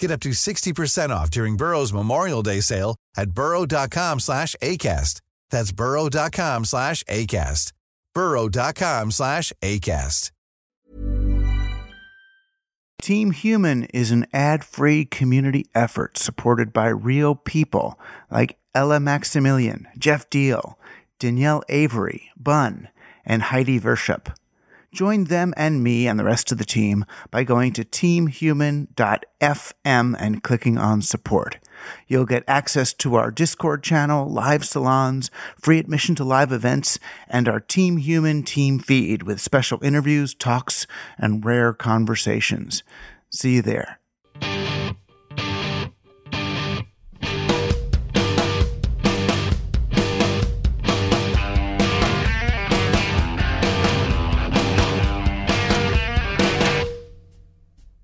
Get up to 60% off during Burrow's Memorial Day sale at burrow.com slash ACAST. That's burrow.com slash ACAST. burrow.com slash ACAST. Team Human is an ad-free community effort supported by real people like Ella Maximilian, Jeff Deal, Danielle Avery, Bun, and Heidi Vership. Join them and me and the rest of the team by going to teamhuman.fm and clicking on support. You'll get access to our Discord channel, live salons, free admission to live events, and our Team Human team feed with special interviews, talks, and rare conversations. See you there.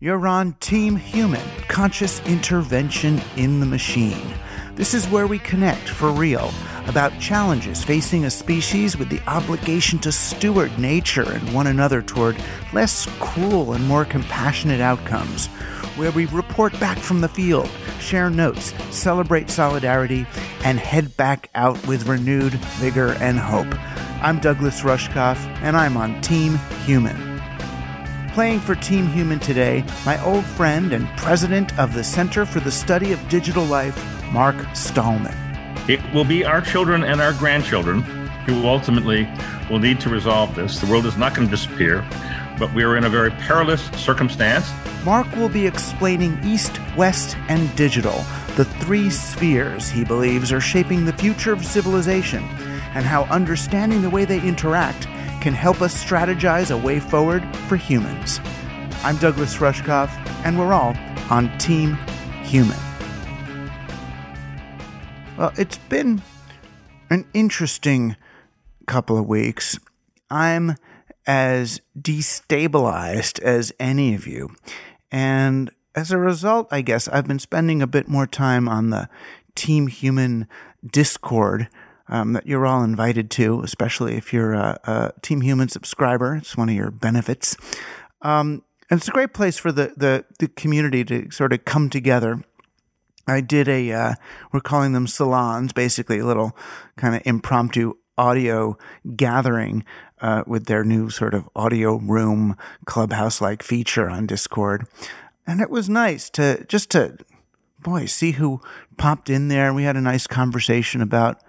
You're on Team Human Conscious Intervention in the Machine. This is where we connect for real about challenges facing a species with the obligation to steward nature and one another toward less cruel and more compassionate outcomes. Where we report back from the field, share notes, celebrate solidarity, and head back out with renewed vigor and hope. I'm Douglas Rushkoff, and I'm on Team Human. Playing for Team Human today, my old friend and president of the Center for the Study of Digital Life, Mark Stahlman. It will be our children and our grandchildren who ultimately will need to resolve this. The world is not going to disappear, but we are in a very perilous circumstance. Mark will be explaining East, West, and Digital, the three spheres he believes are shaping the future of civilization, and how understanding the way they interact can help us strategize a way forward for humans. I'm Douglas Rushkoff, and we're all on Team Human. Well, it's been an interesting couple of weeks. I'm as destabilized as any of you. And as a result, I guess I've been spending a bit more time on the Team Human Discord um, that you're all invited to, especially if you're a, a, Team Human subscriber. It's one of your benefits. Um, and it's a great place for the, the, the community to sort of come together I did a, uh, we're calling them salons, basically a little kind of impromptu audio gathering uh, with their new sort of audio room clubhouse like feature on Discord. And it was nice to just to, boy, see who popped in there. We had a nice conversation about,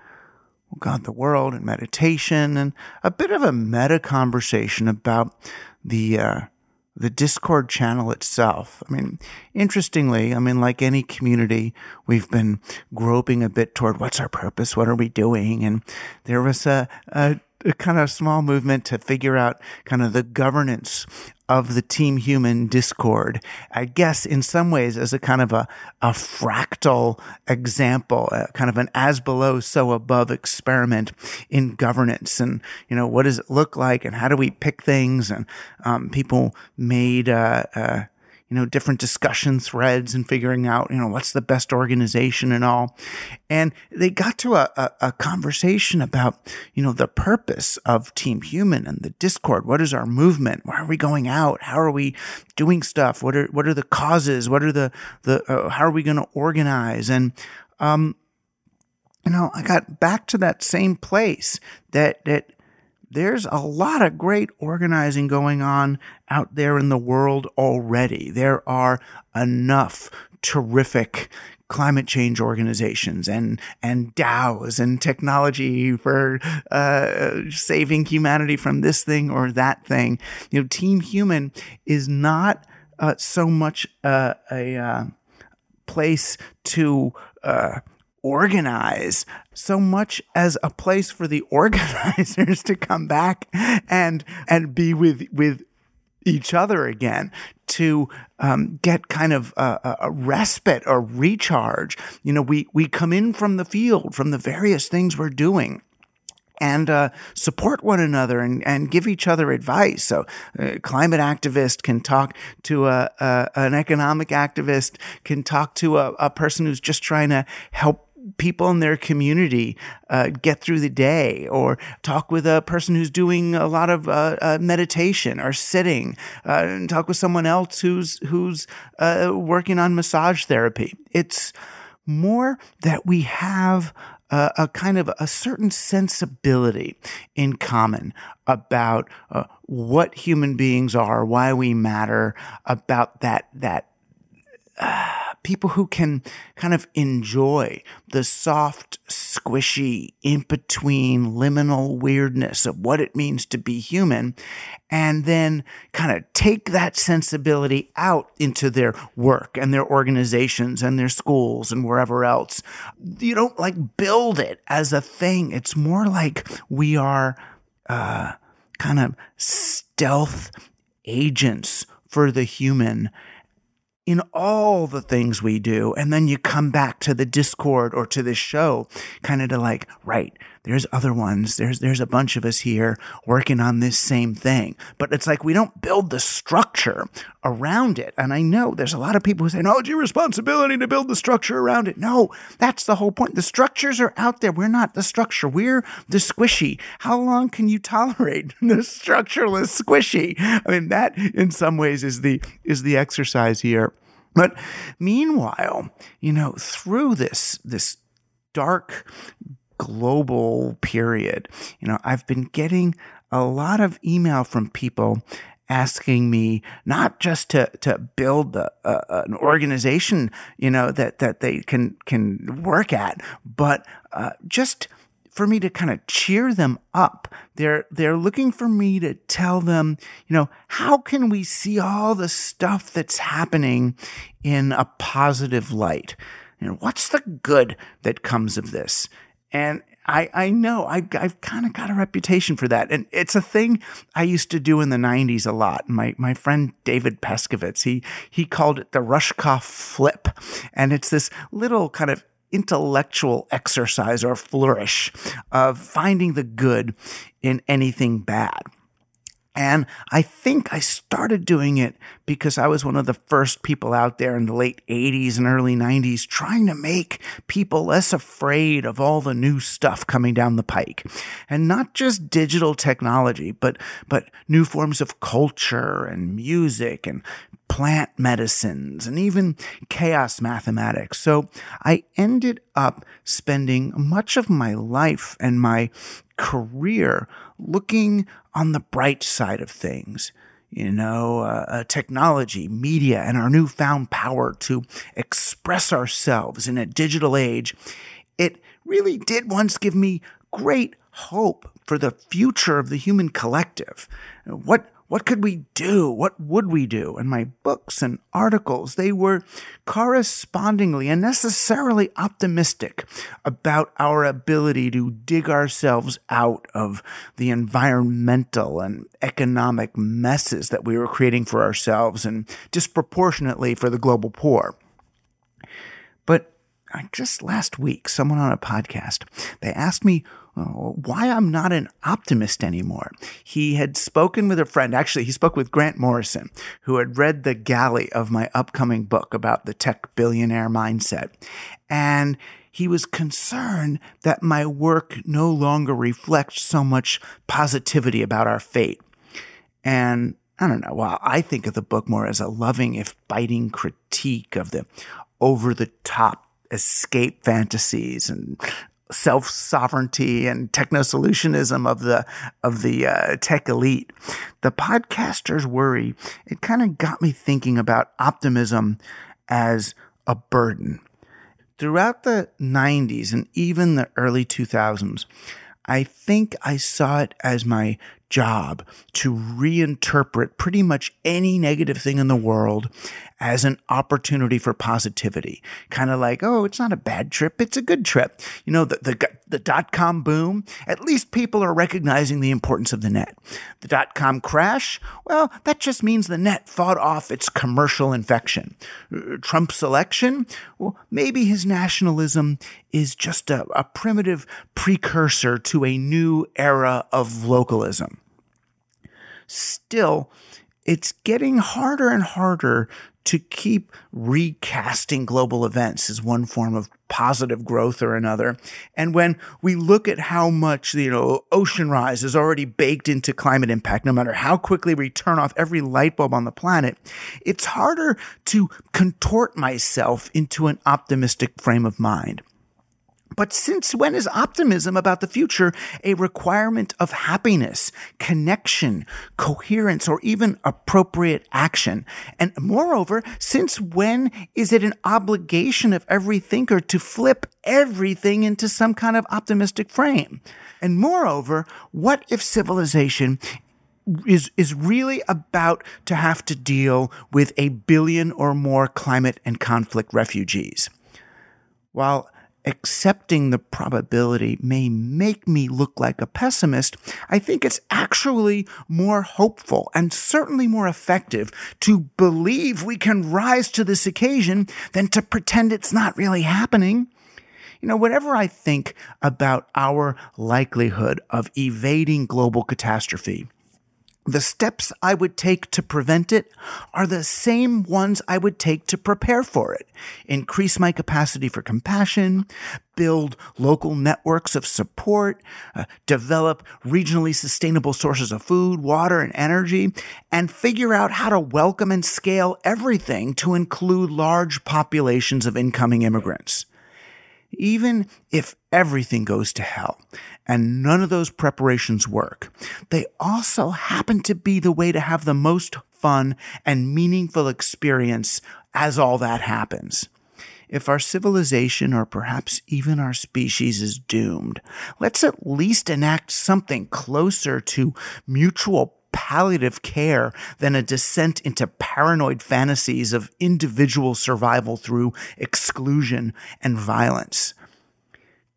oh God, the world and meditation and a bit of a meta conversation about the, uh, the Discord channel itself. I mean, interestingly, I mean, like any community, we've been groping a bit toward what's our purpose? What are we doing? And there was a, a, a kind of small movement to figure out kind of the governance of the Team Human Discord. I guess in some ways as a kind of a, a fractal example, a kind of an as below, so above experiment in governance. And, you know, what does it look like and how do we pick things? And um, people made, uh, uh, you know, different discussion threads and figuring out, you know, what's the best organization and all. And they got to a, a, a conversation about, you know, the purpose of Team Human and the Discord. What is our movement? Why are we going out? How are we doing stuff? What are, what are the causes? What are the, the, uh, how are we going to organize? And, um, you know, I got back to that same place that, that there's a lot of great organizing going on out there in the world already. There are enough terrific climate change organizations and and DAOs and technology for uh, saving humanity from this thing or that thing. You know, Team Human is not uh, so much uh, a uh, place to uh, organize so much as a place for the organizers to come back and and be with with each other again to um, get kind of a, a, respite or recharge. You know, we we come in from the field from the various things we're doing. And uh, support one another and, and give each other advice. So, a climate activist can talk to a, a an economic activist, can talk to a, a person who's just trying to help people in their community uh, get through the day or talk with a person who's doing a lot of uh, uh, meditation or sitting uh, and talk with someone else who's who's uh, working on massage therapy. It's more that we have a, a kind of a certain sensibility in common about uh, what human beings are, why we matter, about that that people who can kind of enjoy the soft, squishy, in between liminal weirdness of what it means to be human, and then kind of take that sensibility out into their work and their organizations and their schools and wherever else. You don't like build it as a thing. It's more like we are uh, kind of stealth agents for the human in all the things we do. And then you come back to the Discord or to this show, kind of to like, right, there's other ones. There's, there's a bunch of us here working on this same thing. But it's like we don't build the structure around it. And I know there's a lot of people who say, no, it's your responsibility to build the structure around it. No, that's the whole point. The structures are out there. We're not the structure. We're the squishy. How long can you tolerate the structureless squishy? I mean, that in some ways is the, is the exercise here. But meanwhile, you know, through this, this dark, global period, you know, I've been getting a lot of email from people asking me not just to to build a, a, an organization, you know, that that they can can work at, but uh, just for me to kind of cheer them up. They're they're looking for me to tell them, you know, how can we see all the stuff that's happening in a positive light? You know, what's the good that comes of this? And I, I know I, I've kind of got a reputation for that. And it's a thing I used to do in the 90s a lot. My, my friend David Pescovitz, he, he called it the Rushkoff flip. And it's this little kind of intellectual exercise or flourish of finding the good in anything bad. And I think I started doing it because I was one of the first people out there in the late 80s and early 90s trying to make people less afraid of all the new stuff coming down the pike. And not just digital technology, but, but new forms of culture and music and plant medicines and even chaos mathematics. So I ended up spending much of my life and my career looking on the bright side of things. You know, uh, uh, technology, media, and our newfound power to express ourselves in a digital age. It really did once give me great hope for the future of the human collective. What what could we do? What would we do? And my books and articles, they were correspondingly and necessarily optimistic about our ability to dig ourselves out of the environmental and economic messes that we were creating for ourselves and disproportionately for the global poor. But just last week, someone on a podcast, they asked me uh, why I'm not an optimist anymore. He had spoken with a friend, actually, he spoke with Grant Morrison, who had read the galley of my upcoming book about the tech billionaire mindset. And he was concerned that my work no longer reflects so much positivity about our fate. And I don't know. Well, I think of the book more as a loving, if biting critique of the over the top escape fantasies and self sovereignty and techno solutionism of the of the uh, tech elite. The podcaster's worry it kind of got me thinking about optimism as a burden. Throughout the 90s and even the early 2000s, I think I saw it as my job to reinterpret pretty much any negative thing in the world as an opportunity for positivity. Kind of like, oh, it's not a bad trip, it's a good trip. You know, the, the, the dot com boom, at least people are recognizing the importance of the net. The dot com crash, well, that just means the net fought off its commercial infection. Uh, Trump's election, well, maybe his nationalism is just a, a primitive precursor to a new era of localism. Still, it's getting harder and harder to keep recasting global events as one form of positive growth or another. And when we look at how much, you know, ocean rise is already baked into climate impact, no matter how quickly we turn off every light bulb on the planet, it's harder to contort myself into an optimistic frame of mind. But since when is optimism about the future a requirement of happiness, connection, coherence, or even appropriate action? And moreover, since when is it an obligation of every thinker to flip everything into some kind of optimistic frame? And moreover, what if civilization is is really about to have to deal with a billion or more climate and conflict refugees? While accepting the probability may make me look like a pessimist, I think it's actually more hopeful and certainly more effective to believe we can rise to this occasion than to pretend it's not really happening. You know, whatever I think about our likelihood of evading global catastrophe, the steps I would take to prevent it are the same ones I would take to prepare for it. Increase my capacity for compassion, build local networks of support, uh, develop regionally sustainable sources of food, water, and energy, and figure out how to welcome and scale everything to include large populations of incoming immigrants. Even if everything goes to hell and none of those preparations work, they also happen to be the way to have the most fun and meaningful experience as all that happens. If our civilization or perhaps even our species is doomed, let's at least enact something closer to mutual palliative care than a descent into paranoid fantasies of individual survival through exclusion and violence.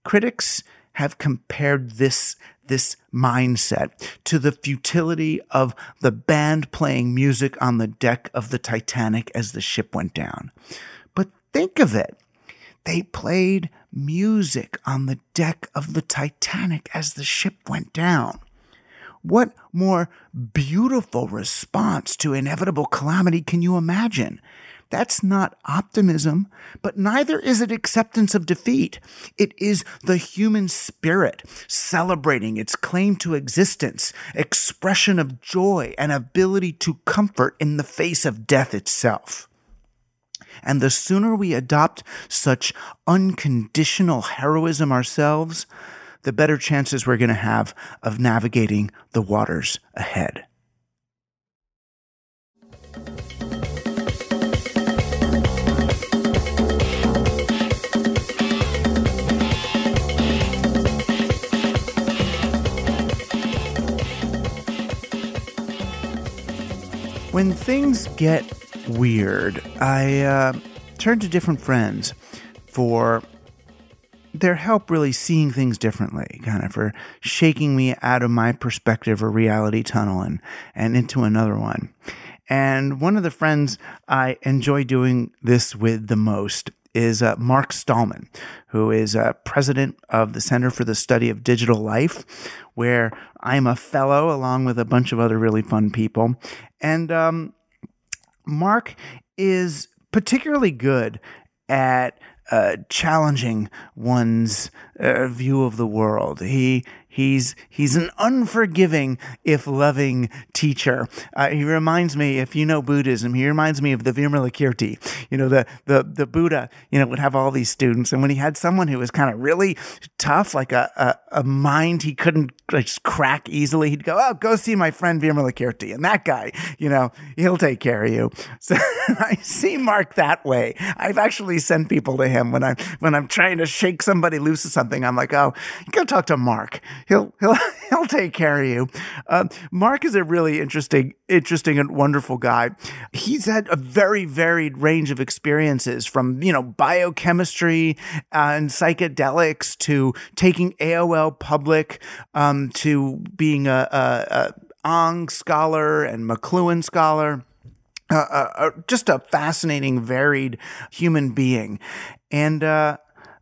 Critics have compared this this mindset to the futility of the band playing music on the deck of the Titanic as the ship went down. But think of it. They played music on the deck of the Titanic as the ship went down. What more beautiful response to inevitable calamity can you imagine? That's not optimism, but neither is it acceptance of defeat. It is the human spirit celebrating its claim to existence, expression of joy, and ability to comfort in the face of death itself. And the sooner we adopt such unconditional heroism ourselves, the better chances we're going to have of navigating the waters ahead. When things get weird, I uh, turn to different friends for their help really seeing things differently, kind of for shaking me out of my perspective or reality tunnel and, and into another one. And one of the friends I enjoy doing this with the most is uh, Mark Stahlman, who is uh, president of the Center for the Study of Digital Life, where I'm a fellow along with a bunch of other really fun people. And um, Mark is particularly good at uh, challenging one's uh, view of the world. He He's he's an unforgiving if loving teacher. Uh, he reminds me, if you know Buddhism, he reminds me of the Vimalakirti. You know, the the the Buddha. You know, would have all these students, and when he had someone who was kind of really tough, like a, a, a mind he couldn't like, just crack easily, he'd go, "Oh, go see my friend Vimalakirti," and that guy, you know, he'll take care of you. So I see Mark that way. I've actually sent people to him when I'm when I'm trying to shake somebody loose of something. I'm like, "Oh, go talk to Mark." He'll he'll he'll take care of you. Uh, Mark is a really interesting, interesting and wonderful guy. He's had a very varied range of experiences, from you know biochemistry and psychedelics to taking AOL public, um, to being a, a, a Ong scholar and McLuhan scholar. Uh, uh, uh, just a fascinating, varied human being. And uh,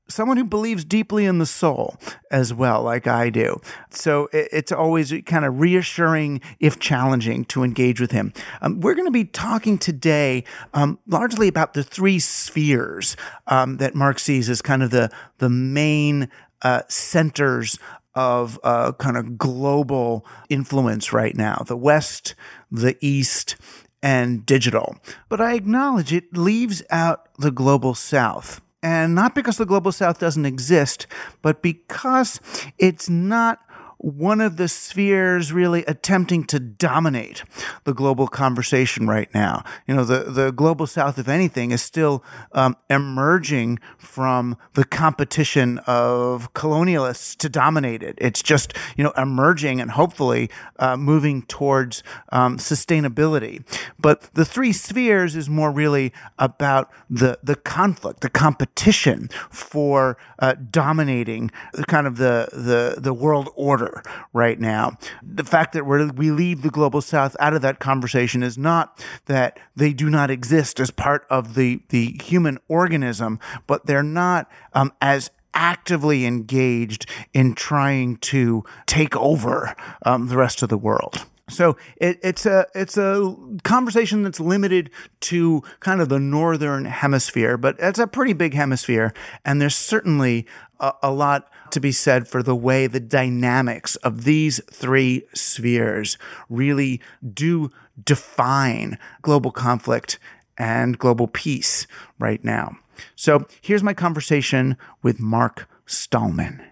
someone who believes deeply in the soul as well, like I do. So it's always kind of reassuring, if challenging, to engage with him. Um, we're going to be talking today um, largely about the three spheres um, that Mark sees as kind of the the main uh, centers of uh, kind of global influence right now: the West, the East, and digital. But I acknowledge it leaves out the global South. And not because the global south doesn't exist, but because it's not one of the spheres really attempting to dominate the global conversation right now. You know, the, the global south, if anything, is still um, emerging from the competition of colonialists to dominate it. It's just, you know, emerging and hopefully uh, moving towards um, sustainability. But the three spheres is more really about the, the conflict, the competition for uh, dominating the kind of the, the, the world order right now. The fact that we leave the global south out of that conversation is not that they do not exist as part of the, the human organism, but they're not um, as actively engaged in trying to take over um, the rest of the world. So it, it's a it's a conversation that's limited to kind of the northern hemisphere, but it's a pretty big hemisphere, and there's certainly a, a lot to be said for the way the dynamics of these three spheres really do define global conflict and global peace right now. So here's my conversation with Mark Stahlman.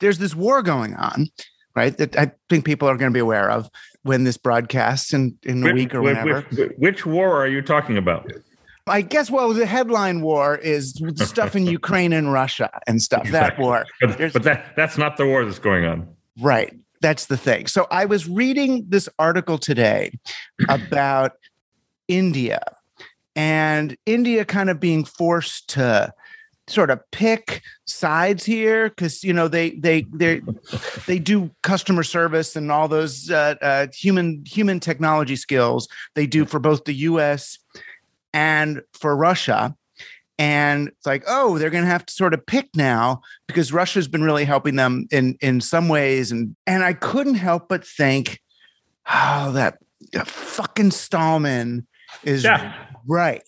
There's this war going on, right? That I think people are going to be aware of when this broadcasts in, in a which, week or whenever. Which, which war are you talking about? I guess well, the headline war is stuff in Ukraine and Russia and stuff. Exactly. That war, but, but, that that's not the war that's going on. Right. That's the thing. So I was reading this article today about India and India kind of being forced to sort of pick sides here because you know they they they they do customer service and all those uh, uh, human human technology skills they do for both the U.S and for Russia. And it's like, oh, they're going to have to sort of pick now because Russia's been really helping them in in some ways. And and I couldn't help but think, oh, that fucking Stahlman is yeah. right.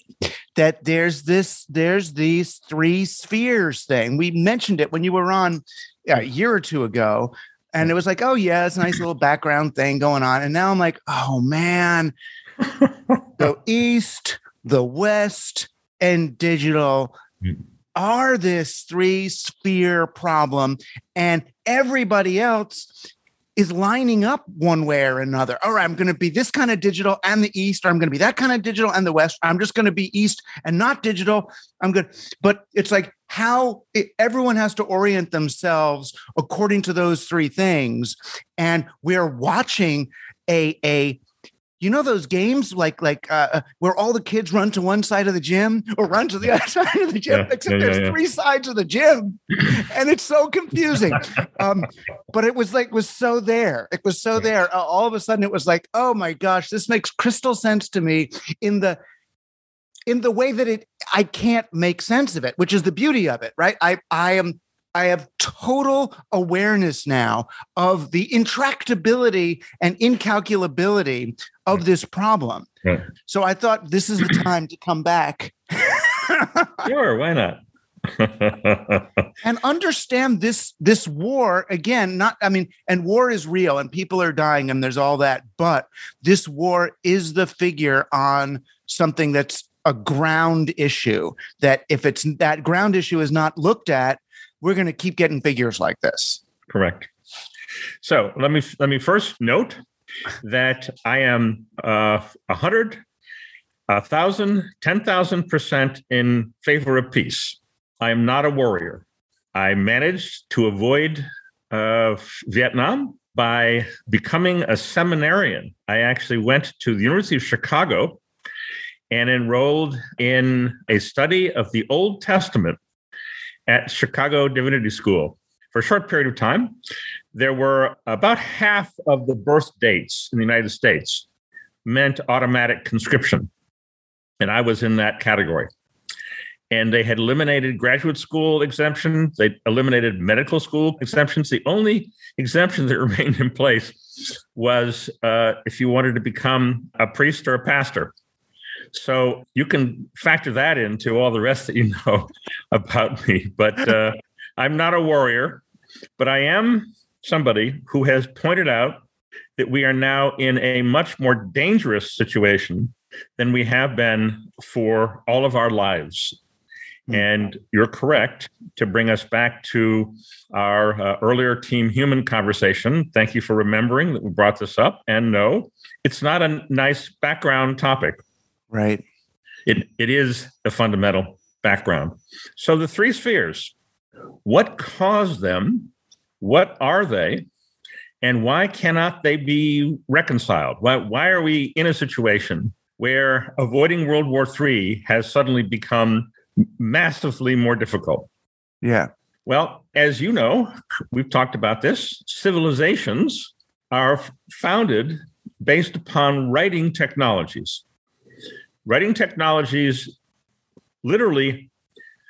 That there's this, there's these three spheres thing. We mentioned it when you were on a year or two ago. And it was like, oh yeah, it's a nice little background thing going on. And now I'm like, oh man, the East, the West, and digital mm. are this three sphere problem, and everybody else is lining up one way or another. All right, I'm going to be this kind of digital and the East, or I'm going to be that kind of digital and the West. I'm just going to be East and not digital. I'm good. But it's like how it, everyone has to orient themselves according to those three things. And we're watching a, a you know those games like like uh, uh, where all the kids run to one side of the gym or run to the other side of the gym, yeah, except yeah, there's yeah, three sides of the gym, and it's so confusing. um, but it was like was so there. It was so there. Uh, all of a sudden, it was like, oh my gosh, this makes crystal sense to me in the in the way that it I can't make sense of it, which is the beauty of it, right? I I am I have total awareness now of the intractability and incalculability of this problem. So I thought this is the time to come back sure, why not? and understand this this war again not i mean and war is real and people are dying and there's all that but this war is the figure on something that's a ground issue that if it's that ground issue is not looked at we're going to keep getting figures like this Correct. So let me let me first note that I am uh, a hundred, a thousand, ten thousand percent in favor of peace. I am not a warrior. I managed to avoid uh, Vietnam by becoming a seminarian. I actually went to the University of Chicago and enrolled in a study of the Old Testament at Chicago Divinity School for a short period of time. There were about half of the birth dates in the United States meant automatic conscription. And I was in that category. And they had eliminated graduate school exemptions. They eliminated medical school exemptions. The only exemption that remained in place was uh, if you wanted to become a priest or a pastor. So you can factor that into all the rest that you know about me. But uh, I'm not a warrior, but I am somebody who has pointed out that we are now in a much more dangerous situation than we have been for all of our lives. And you're correct to bring us back to our uh, earlier Team Human conversation. Thank you for remembering that we brought this up. And no, it's not a nice background topic. Right It, it is a fundamental background. So the three spheres, what caused them? What are they? And why cannot they be reconciled? Why, why are we in a situation where avoiding World War III has suddenly become massively more difficult? yeah Well, as you know, we've talked about this. Civilizations are founded based upon writing technologies. Writing technologies literally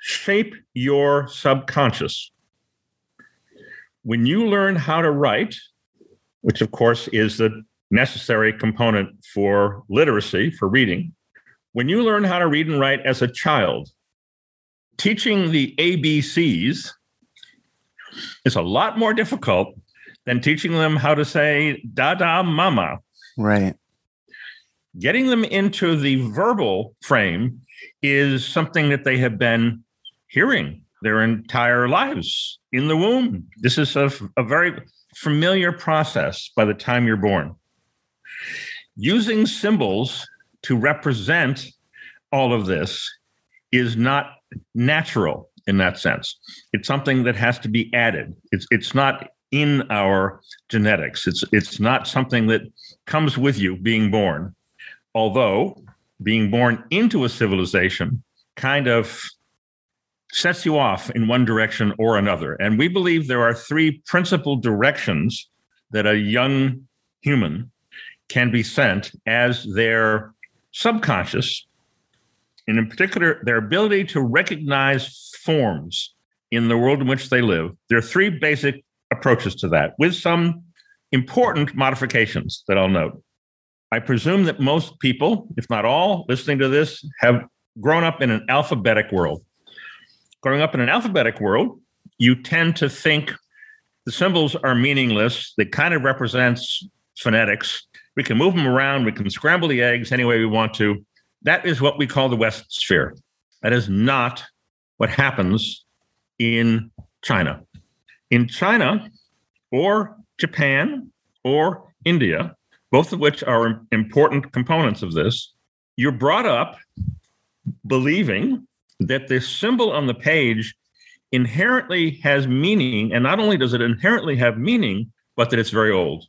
shape your subconscious. When you learn how to write, which of course is the necessary component for literacy, for reading, when you learn how to read and write as a child, teaching the ABCs is a lot more difficult than teaching them how to say da da mama. right Getting them into the verbal frame is something that they have been hearing their entire lives in the womb. This is a, a very familiar process by the time you're born. Using symbols to represent all of this is not natural in that sense. It's something that has to be added. It's it's not in our genetics. It's it's not something that comes with you being born. Although being born into a civilization kind of sets you off in one direction or another. And we believe there are three principal directions that a young human can be sent as their subconscious, and in particular, their ability to recognize forms in the world in which they live. There are three basic approaches to that, with some important modifications that I'll note. I presume that most people, if not all, listening to this, have grown up in an alphabetic world. Growing up in an alphabetic world, you tend to think the symbols are meaningless. They kind of represents phonetics. We can move them around. We can scramble the eggs any way we want to. That is what we call the West Sphere. That is not what happens in China. In China or Japan or India, both of which are important components of this, you're brought up believing that this symbol on the page inherently has meaning. And not only does it inherently have meaning, but that it's very old.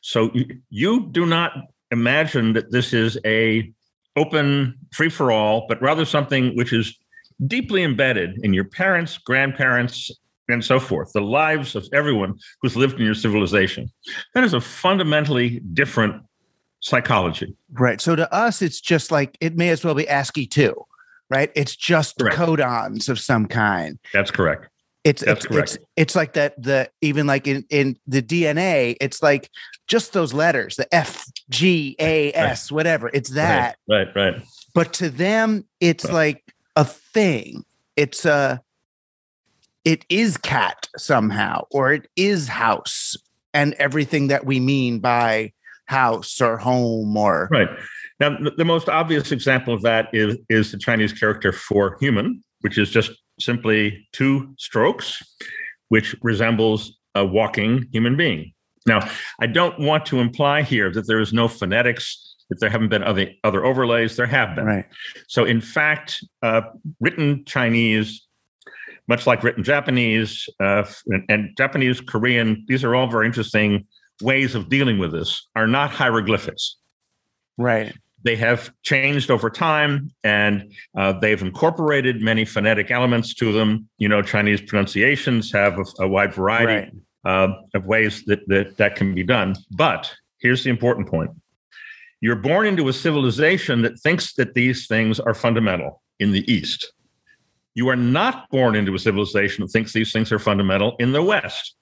So you, do not imagine that this is a open free for all, but rather something which is deeply embedded in your parents, grandparents, and so forth, the lives of everyone who's lived in your civilization. That is a fundamentally different psychology. Right. So to us, it's just like it may as well be ASCII too, right? It's just Correct. codons of some kind. That's correct. It's That's it's, correct. it's it's like that the even like in in the DNA, it's like just those letters, the F G A S, whatever. It's that. Right, right. right. But to them, it's Right. like a thing. It's a it is cat somehow, or it is house, and everything that we mean by house or home or Right. Now, the, the most obvious example of that is, is the Chinese character for human, which is just simply two strokes, which resembles a walking human being. Now, I don't want to imply here that there is no phonetics, that there haven't been other, other overlays. There have been. right. So, in fact, uh, written Chinese, much like written Japanese uh, and, and Japanese, Korean, these are all very interesting ways of dealing with this, are not hieroglyphics Right. they have changed over time and uh, they've incorporated many phonetic elements to them. You know, Chinese pronunciations have a, a wide variety Right. uh, of ways that, that that can be done. But here's the important point you're born into a civilization that thinks that these things are fundamental in the East. You are not born into a civilization that thinks these things are fundamental in the West.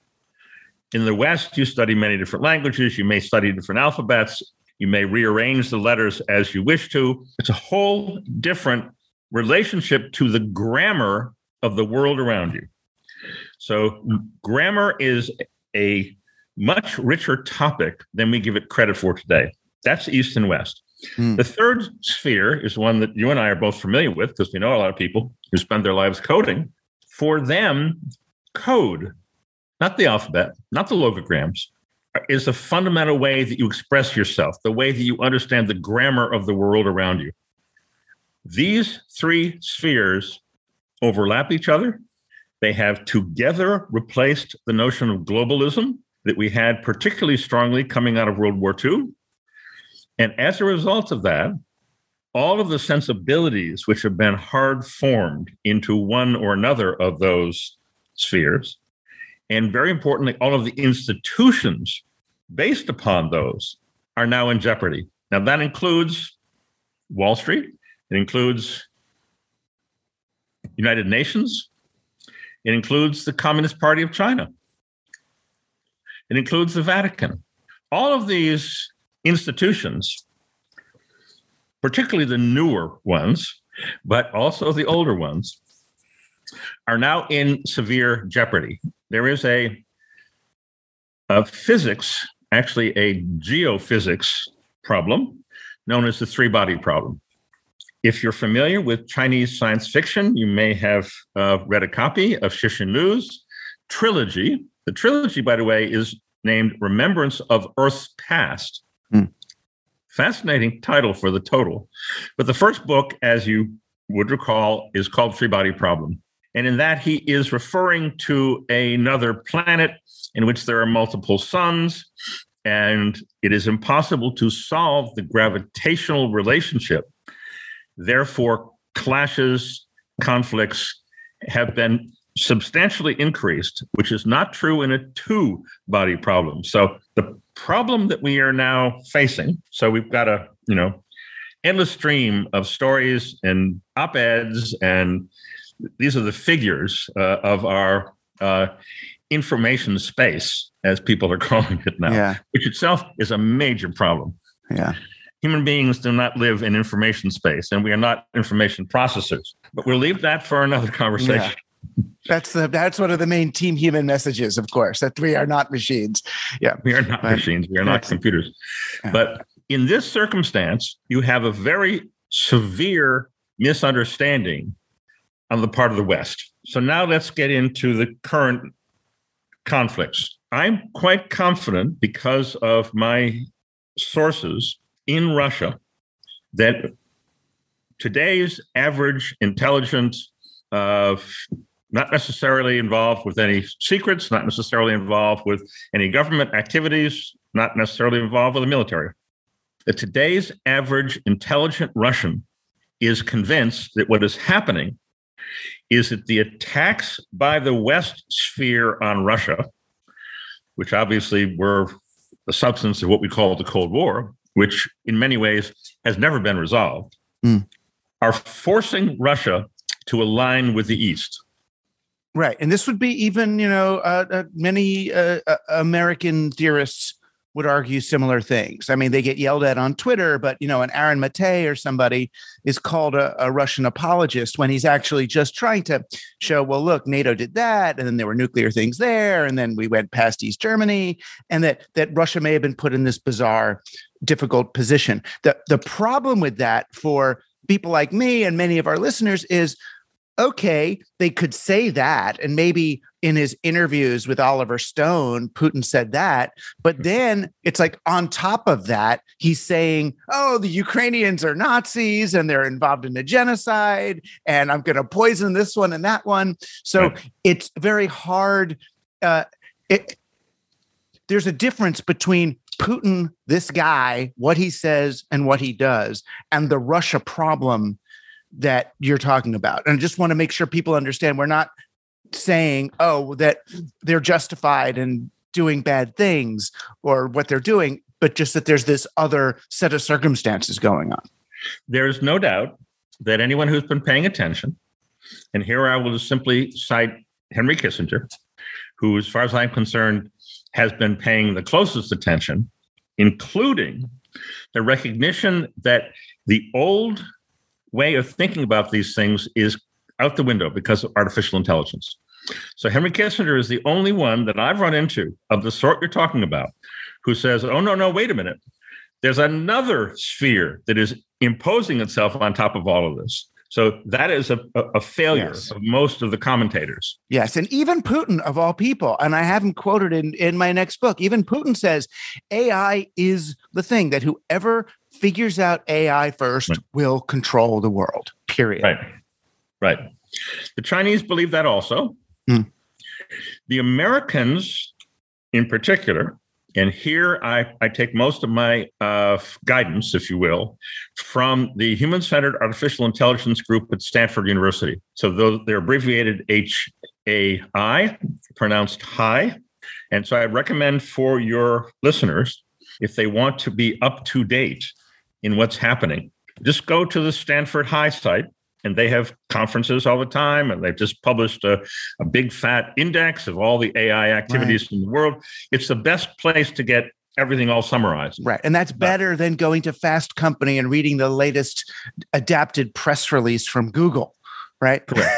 In the West, you study many different languages, you may study different alphabets, you may rearrange the letters as you wish to. It's a whole different relationship to the grammar of the world around you. So, grammar is a much richer topic than we give it credit for today. That's East and West. Hmm. The third sphere is one that you and I are both familiar with because we know a lot of people who spend their lives coding. For them, code, not the alphabet, not the logograms, is a fundamental way that you express yourself, the way that you understand the grammar of the world around you. These three spheres overlap each other. They have together replaced the notion of globalism that we had particularly strongly coming out of World War II. And as a result of that, all of the sensibilities which have been hard formed into one or another of those spheres, and very importantly, all of the institutions based upon those are now in jeopardy. Now, that includes Wall Street, it includes United Nations, it includes the Communist Party of China, it includes the Vatican. All of these institutions, particularly the newer ones, but also the older ones, are now in severe jeopardy. There is a, a physics, actually a geophysics problem known as the three body problem. If you're familiar with Chinese science fiction, you may have uh, read a copy of Cixin Liu's trilogy. The trilogy, by the way, is named Remembrance of Earth's Past. Hmm. Fascinating title for the total. But the first book, as you would recall, is called Three Body Problem. And in that, he is referring to another planet in which there are multiple suns, and it is impossible to solve the gravitational relationship. Therefore, clashes, conflicts have been substantially increased, which is not true in a two body problem. So, the problem that we are now facing so, we've got a, you know, endless stream of stories and op eds and these are the figures uh, of our uh, information space, as people are calling it now, Yeah. which itself is a major problem. Yeah. Human beings do not live in information space, and we are not information processors. But we'll leave that for another conversation. That's the that's one of the main team human messages, of course, that we are not machines. Yeah. We are not Right. machines. We are not computers. Yeah. But in this circumstance, you have a very severe misunderstanding on the part of the West. So now let's get into the current conflicts. I'm quite confident because of my sources in Russia that today's average intelligent, uh, not necessarily involved with any secrets, not necessarily involved with any government activities, not necessarily involved with the military. That today's average intelligent Russian is convinced that what is happening is that the attacks by the West sphere on Russia, which obviously were the substance of what we call the Cold War, which in many ways has never been resolved, mm. are forcing Russia to align with the East. Right. And this would be even, you know, uh, uh, many uh, uh American theorists would argue similar things. I mean, they get yelled at on Twitter, but you know, an Aaron Mate or somebody is called a, a, Russian apologist when he's actually just trying to show, well, look, NATO did that, and then there were nuclear things there, and then we went past East Germany, and that that Russia may have been put in this bizarre, difficult position. The the problem with that for people like me and many of our listeners is okay, they could say that. And maybe in his interviews with Oliver Stone, Putin said that. But mm-hmm. then it's like on top of that, he's saying, oh, the Ukrainians are Nazis and they're involved in a genocide. And I'm going to poison this one and that one. So right. it's very hard. Uh, it, there's a difference between Putin, this guy, what he says and what he does, and the Russia problem that you're talking about. And I just want to make sure people understand we're not saying, oh, that they're justified in doing bad things or what they're doing, but just that there's this other set of circumstances going on. There's no doubt that anyone who's been paying attention, and here I will just simply cite Henry Kissinger, who, as far as I'm concerned, has been paying the closest attention, including the recognition that the old way of thinking about these things is out the window because of artificial intelligence. So Henry Kissinger is the only one that I've run into of the sort you're talking about who says, oh, no, no, wait a minute. There's another sphere that is imposing itself on top of all of this. So that is a, a failure yes. of most of the commentators. Yes. And even Putin, of all people, and I haven't quoted in, in my next book, even Putin says AI is the thing that whoever figures out AI first right. will control the world, period. Right. Right. The Chinese believe that also. Mm. The Americans, in particular, and here I, I take most of my uh, guidance, if you will, from the Human Centered Artificial Intelligence Group at Stanford University. So those, they're abbreviated HAI, pronounced HI. And so I recommend for your listeners, if they want to be up to date in what's happening. Just go to the Stanford HI site, and they have conferences all the time, and they've just published a, a big fat index of all the AI activities right. in the world. It's the best place to get everything all summarized. Right. And that's uh, better than going to Fast Company and reading the latest adapted press release from Google. Right. Correct.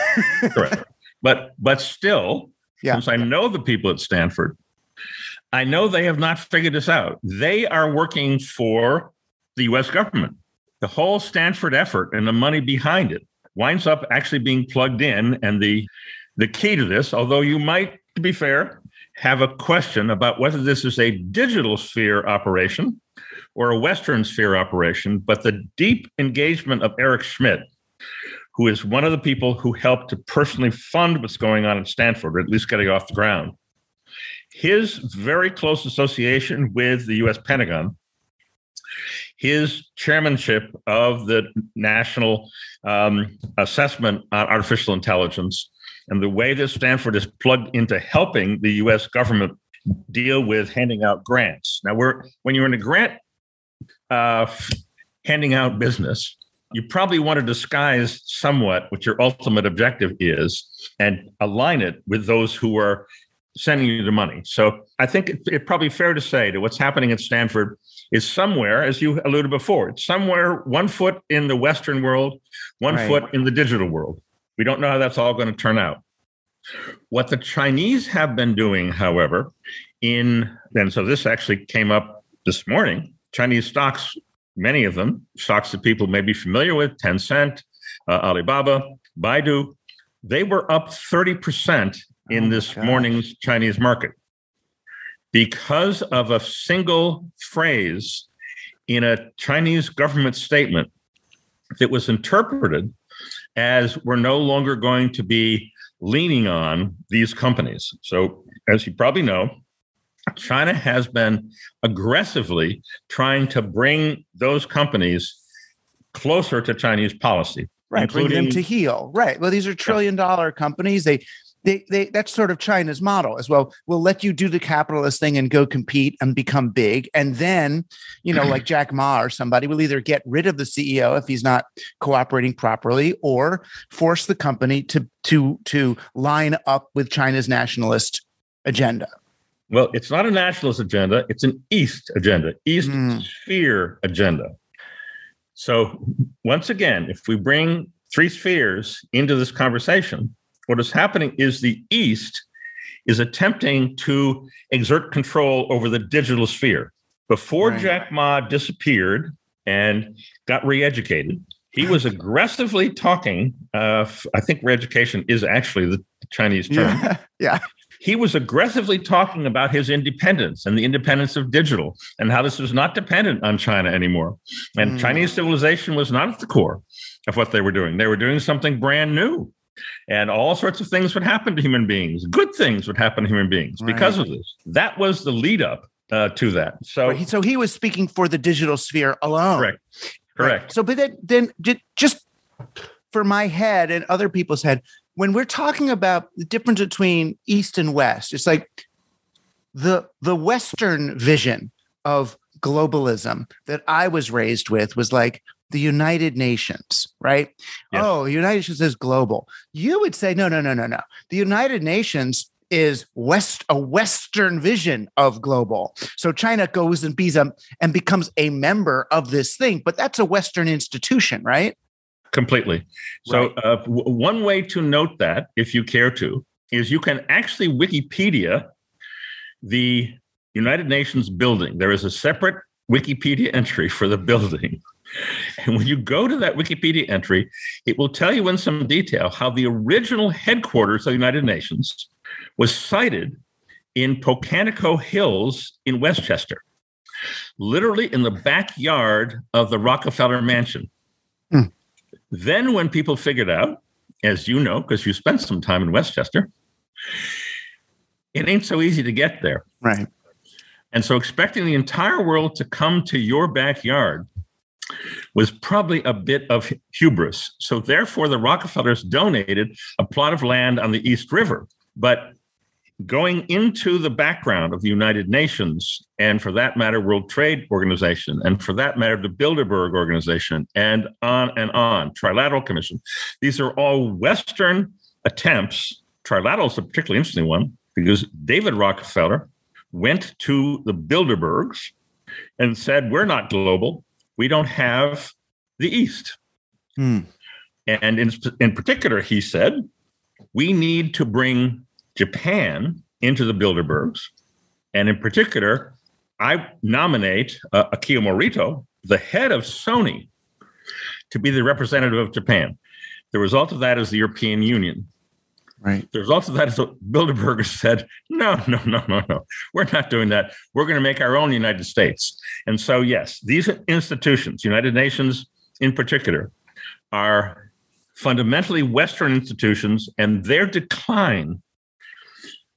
Correct. But but still, yeah. since I know the people at Stanford, I know they have not figured this out. They are working for the US government. The whole Stanford effort and the money behind it winds up actually being plugged in. And the the key to this, although you might, to be fair, have a question about whether this is a digital sphere operation or a Western sphere operation, but the deep engagement of Eric Schmidt, who is one of the people who helped to personally fund what's going on at Stanford, or at least getting off the ground. His very close association with the US Pentagon his chairmanship of the National um, Assessment on Artificial Intelligence and the way that Stanford is plugged into helping the U.S. government deal with handing out grants. Now, we're when you're in a grant uh, handing out business, you probably want to disguise somewhat what your ultimate objective is and align it with those who are sending you the money. So I think it's it probably fair to say that what's happening at Stanford is somewhere, as you alluded before, it's somewhere one foot in the Western world, one right. foot in the digital world. We don't know how that's all going to turn out. What the Chinese have been doing, however, in and so this actually came up this morning. Chinese stocks, many of them, stocks that people may be familiar with, Tencent, uh, Alibaba, Baidu, they were up 30% in oh this gosh. morning's Chinese market because of a single phrase in a Chinese government statement that was interpreted as we're no longer going to be leaning on these companies. So, as you probably know, China has been aggressively trying to bring those companies closer to Chinese policy. Right, bring them to heel. Right. Well, these are trillion dollar companies. They they, they that's sort of China's model as well. We'll let you do the capitalist thing and go compete and become big, and then you know, like Jack Ma or somebody will either get rid of the CEO if he's not cooperating properly, or force the company to to to line up with China's nationalist agenda. Well, it's not a nationalist agenda; it's an East agenda, East Mm. sphere agenda. So, once again, if we bring three spheres into this conversation, what is happening is the East is attempting to exert control over the digital sphere. Before Right. Jack Ma disappeared and got re-educated, he was aggressively talking. Uh, I think re-education is actually the Chinese term Yeah, yeah, he was aggressively talking about his independence and the independence of digital and how this was not dependent on China anymore. And Mm. Chinese civilization was not at the core of what they were doing. They were doing something brand new. And all sorts of things would happen to human beings. Good things would happen to human beings because of this. That was the lead up uh, to that. So, Right, he- so he was speaking for the digital sphere alone. correct. Correct. So, but then, then just for my head and other people's head, when we're talking about the difference between East and West, it's like the the Western vision of globalism that I was raised with was like the United Nations, right? Yes. Oh, United Nations is global. You would say, no, no, no, no, no. The United Nations is west a Western vision of global. So China goes and bees a, and becomes a member of this thing, but that's a Western institution, right? Completely. So, Right. uh, w- one way to note that, if you care to, is you can actually Wikipedia the United Nations building. There is a separate Wikipedia entry for the building. And when you go to that Wikipedia entry, it will tell you in some detail how the original headquarters of the United Nations was sited in Pocantico Hills in Westchester, literally in the backyard of the Rockefeller Mansion. Hmm. Then, when people figured out, as you know, because you spent some time in Westchester, it ain't so easy to get there. Right. And so, expecting the entire world to come to your backyard was probably a bit of hubris. So, therefore, the Rockefellers donated a plot of land on the East River. But going into the background of the United Nations, and for that matter, World Trade Organization, and for that matter, the Bilderberg Organization, and on and on, Trilateral Commission, these are all Western attempts. Trilateral is a particularly interesting one because David Rockefeller went to the Bilderbergs and said, We're not global. We don't have the East. Hmm. And in, in particular, he said, We need to bring Japan into the Bilderbergs. And in particular, I nominate uh, Akio Morita, the head of Sony, to be the representative of Japan. The result of that is the European Union. Right. The result of that is that Bilderberg said, no, no, no, no, no. We're not doing that. We're going to make our own United States. And so, yes, these institutions, United Nations in particular, are fundamentally Western institutions, and their decline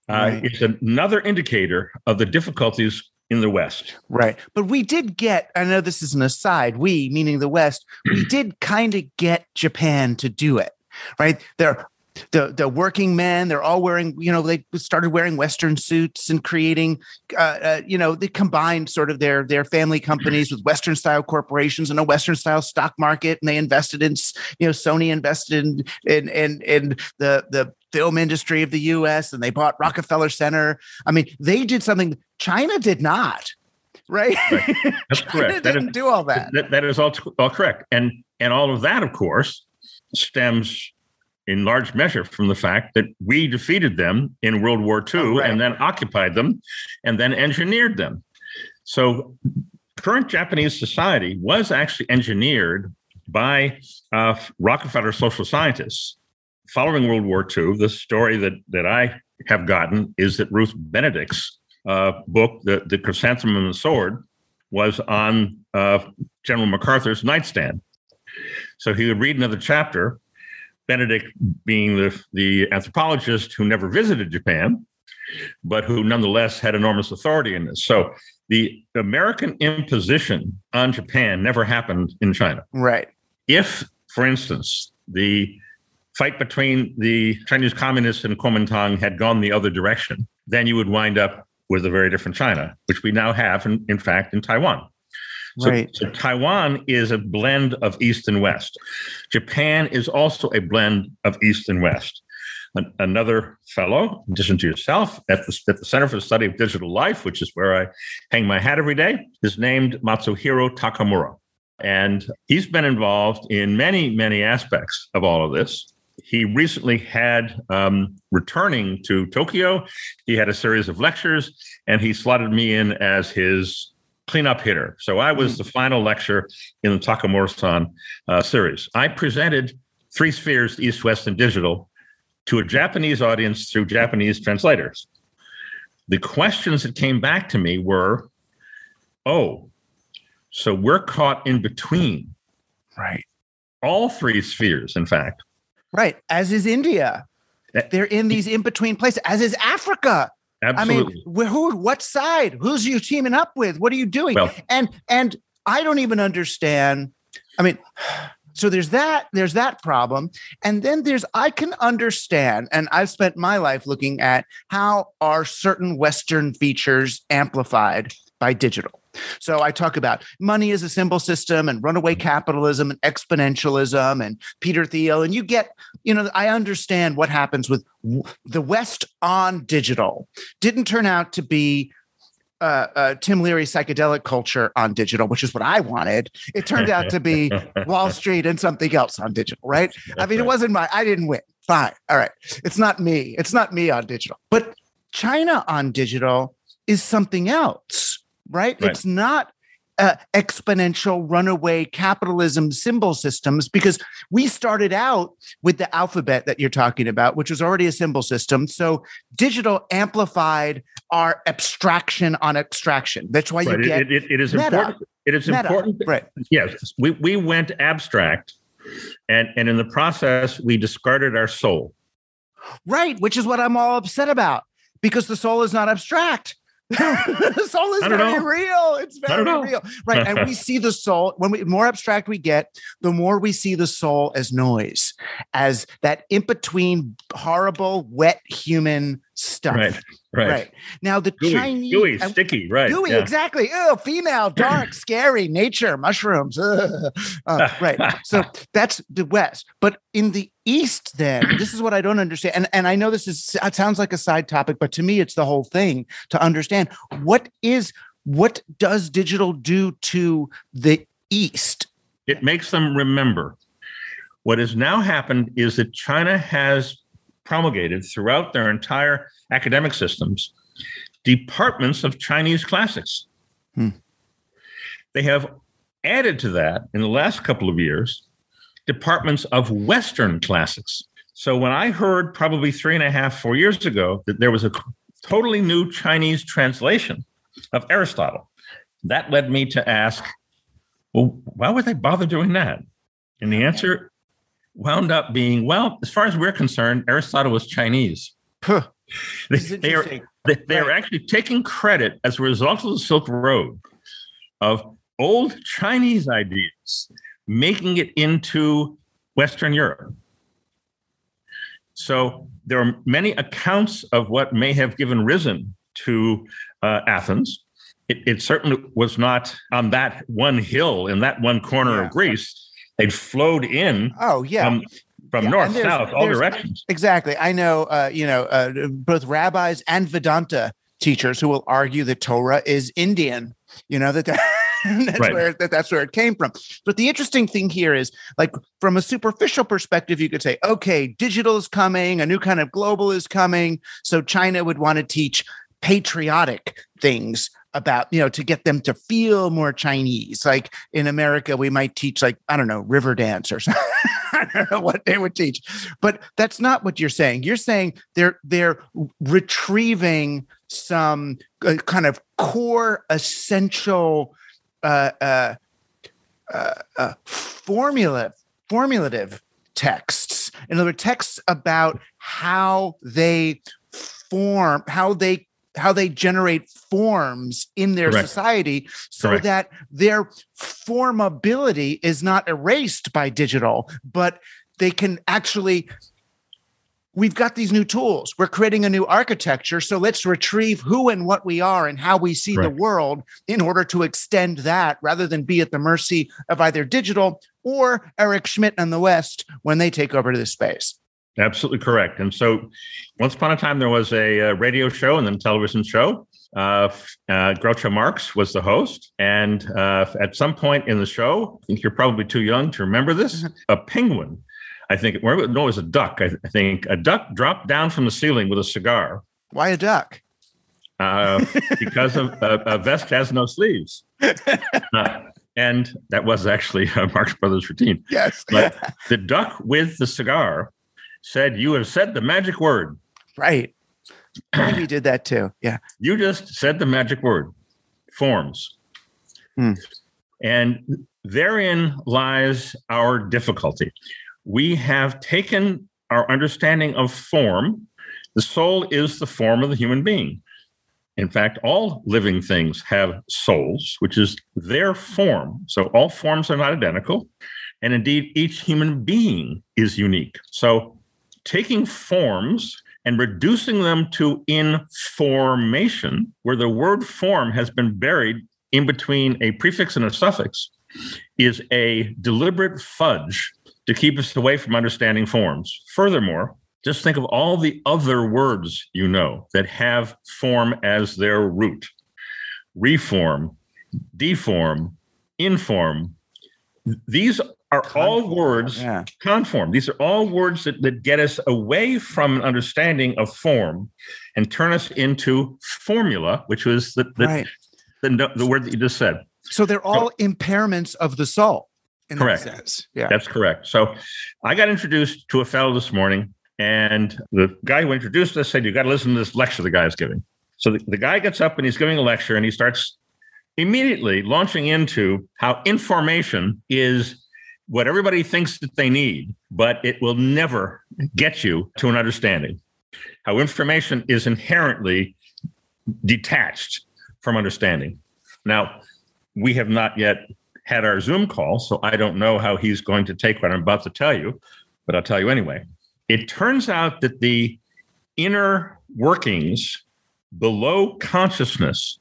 uh, Right. is another indicator of the difficulties in the West. Right. But we did get, I know this is an aside, we, meaning the West, we did kind of get Japan to do it, right? They're the, the working men, they're all wearing, you know, they started wearing Western suits and creating, uh, uh, you know, they combined sort of their their family companies with Western style corporations and a Western style stock market, and they invested in, you know, Sony invested in in in, in the the film industry of the U.S. and they bought Rockefeller Center. I mean, they did something China did not, right? That's China correct. That didn't is- do all that. That, that is all, all correct. And, and all of that, of course, stems in large measure from the fact that we defeated them in World War II Oh, right. and then occupied them and then engineered them. So, current Japanese society was actually engineered by uh, Rockefeller social scientists. Following World War II, the story that, that I have gotten is that Ruth Benedict's uh, book, the, the Chrysanthemum and the Sword, was on uh, General MacArthur's nightstand. So he would read another chapter, Benedict being the, the anthropologist who never visited Japan, but who nonetheless had enormous authority in this. So the American imposition on Japan never happened in China. Right. If, for instance, the fight between the Chinese communists and Kuomintang had gone the other direction, then you would wind up with a very different China, which we now have, in, in fact, in Taiwan. So, Right. so Taiwan is a blend of East and West. Japan is also a blend of East and West. An- another fellow, in addition to yourself, at the, at the Center for the Study of Digital Life, which is where I hang my hat every day, is named Matsuhiro Takamura. And he's been involved in many, many aspects of all of this. He recently had, um, returning to Tokyo, he had a series of lectures and he slotted me in as his cleanup hitter. So I was the final lecture in the Takamura-san uh, series. I presented Three Spheres, East, West, and Digital to a Japanese audience through Japanese translators. The questions that came back to me were, oh, so we're caught in between Right. all three spheres, in fact. Right. As is India. They're in these in between places, as is Africa. Absolutely. I mean, wh- who, what side? Who's you teaming up with? What are you doing? Well- and and I don't even understand. I mean, so there's that. There's that problem, and then there's I can understand, and I've spent my life looking at how are certain Western features amplified by digital. So I talk about money as a symbol system and runaway capitalism and exponentialism and Peter Thiel, and you get, you know, I understand what happens with the West on digital. Didn't turn out to be uh, uh, Tim Leary psychedelic culture on digital, which is what I wanted. It turned out to be Wall Street and something else on digital, right? I mean, it wasn't my, I didn't win. Fine. All right. It's not me. It's not me on digital. But China on digital is something else, right? Right. It's not uh, exponential runaway capitalism symbol systems because we started out with the alphabet that you're talking about, which was already a symbol system. So digital amplified our abstraction on abstraction. That's why you Right. It- get it, it- it is meta. important. It is meta. important. Right. Yes, we, we went abstract, and and in the process, we discarded our soul. Right, which is what I'm all upset about because the soul is not abstract. the soul is Not very all. real. It's very real. Right. And we see the soul when we more abstract we get, the more we see the soul as noise, as that in between horrible, wet human stuff. Right. Right. Now the Gooey, Chinese gooey, sticky. Right. Gooey, yeah. exactly. Oh, female, dark, scary, nature, mushrooms. Uh, right. So that's the West. But in the East, then, this is what I don't understand. And, and I know this is it sounds like a side topic, but to me, it's the whole thing to understand what is what does digital do to the East? It makes them remember. What has now happened is that China has promulgated throughout their entire academic systems departments of Chinese classics. Hmm. They have added to that in the last couple of years departments of Western classics. So when I heard probably three and a half, four years ago that there was a totally new Chinese translation of Aristotle, that led me to ask, well, why would they bother doing that? And the answer wound up being, well, as far as we're concerned, Aristotle was Chinese. Huh. They, they, are, they, they are actually taking credit as a result of the Silk Road of old Chinese ideas, making it into Western Europe. So there are many accounts of what may have given risen to uh, Athens. It, it certainly was not on that one hill in that one corner Yeah. of Greece. They'd flowed in Oh, yeah. from, from Yeah, north, south, all directions. Exactly. I know, uh, you know, uh, both rabbis and Vedanta teachers who will argue that Torah is Indian. You know that, that that's Right. where that, that's where it came from. But the interesting thing here is, like, from a superficial perspective, you could say, okay, digital is coming, a new kind of global is coming, so China would want to teach patriotic things about you know to get them to feel more chinese. Like in america we might teach like i don't know river dance or something. I don't know what they would teach. But that's not what you're saying. You're saying they're they're retrieving some uh, kind of core essential uh, uh, uh, uh, formula formulative texts. In other words texts about how they form how they how they generate forms in their Correct. society so Correct. that their formability is not erased by digital but they can actually we've got these new tools. We're creating a new architecture. So let's retrieve who and what we are and how we see right. the world in order to extend that rather than be at the mercy of either digital or Eric Schmidt and the West when they take over to the space. Absolutely correct. And so, once upon a time, there was a, a radio show and then television show. Uh, uh, Groucho Marx was the host. And uh, at some point in the show, I think you're probably too young to remember this, mm-hmm. a penguin, I think, no, it was a duck. I, think a duck dropped down from the ceiling with a cigar. Why a duck? Uh, because of a vest has no sleeves. Uh, and that was actually uh, Marx Brothers routine. Yes. but the duck with the cigar said, You have said the magic word. Right. Maybe did that too. Yeah. You just said the magic word forms. Hmm. And therein lies our difficulty. We have taken our understanding of form. The soul is the form of the human being. In fact, all living things have souls, which is their form. So all forms are not identical. And indeed, each human being is unique. So taking forms and reducing them to information, where the word form has been buried in between a prefix and a suffix, is a deliberate fudge to keep us away from understanding forms. Furthermore, just think of all the other words you know that have form as their root reform, deform, inform. These are conform, all words, yeah. conform. These are all words that, that get us away from an understanding of form and turn us into formula, which was the, the, right. the, the, word that you just said. So they're all so, impairments of the soul. correct. That yeah. That's correct. So I got introduced to a fellow this morning, and the guy who introduced us said, You got to listen to this lecture the guy's giving. So the, the guy gets up and he's giving a lecture and he starts immediately launching into how information is what everybody thinks that they need, but it will never get you to an understanding. How information is inherently detached from understanding. Now, we have not yet had our Zoom call, so I don't know how he's going to take what I'm about to tell you, but I'll tell you anyway. It turns out that the inner workings below consciousness,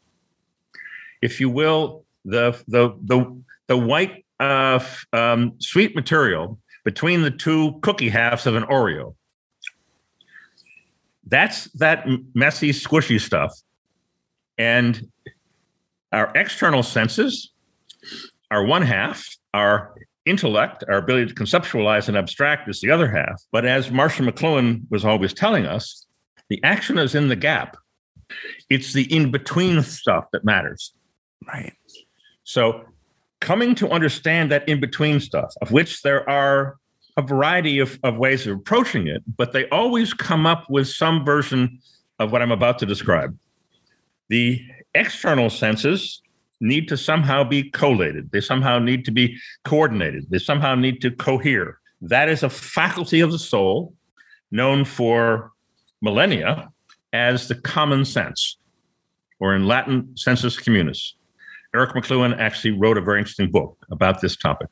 if you will, the the the the white uh, um, sweet material between the two cookie halves of an Oreo. That's that messy, squishy stuff. And our external senses are one half, our intellect, our ability to conceptualize and abstract is the other half. But as Marshall McLuhan was always telling us, the action is in the gap. It's the in between stuff that matters. Right. So coming to understand that in between stuff, of which there are a variety of, of ways of approaching it, but they always come up with some version of what I'm about to describe. The external senses need to somehow be collated, they somehow need to be coordinated, they somehow need to cohere. That is a faculty of the soul known for millennia as the common sense, or in Latin, sensus communis. Eric McLuhan actually wrote a very interesting book about this topic.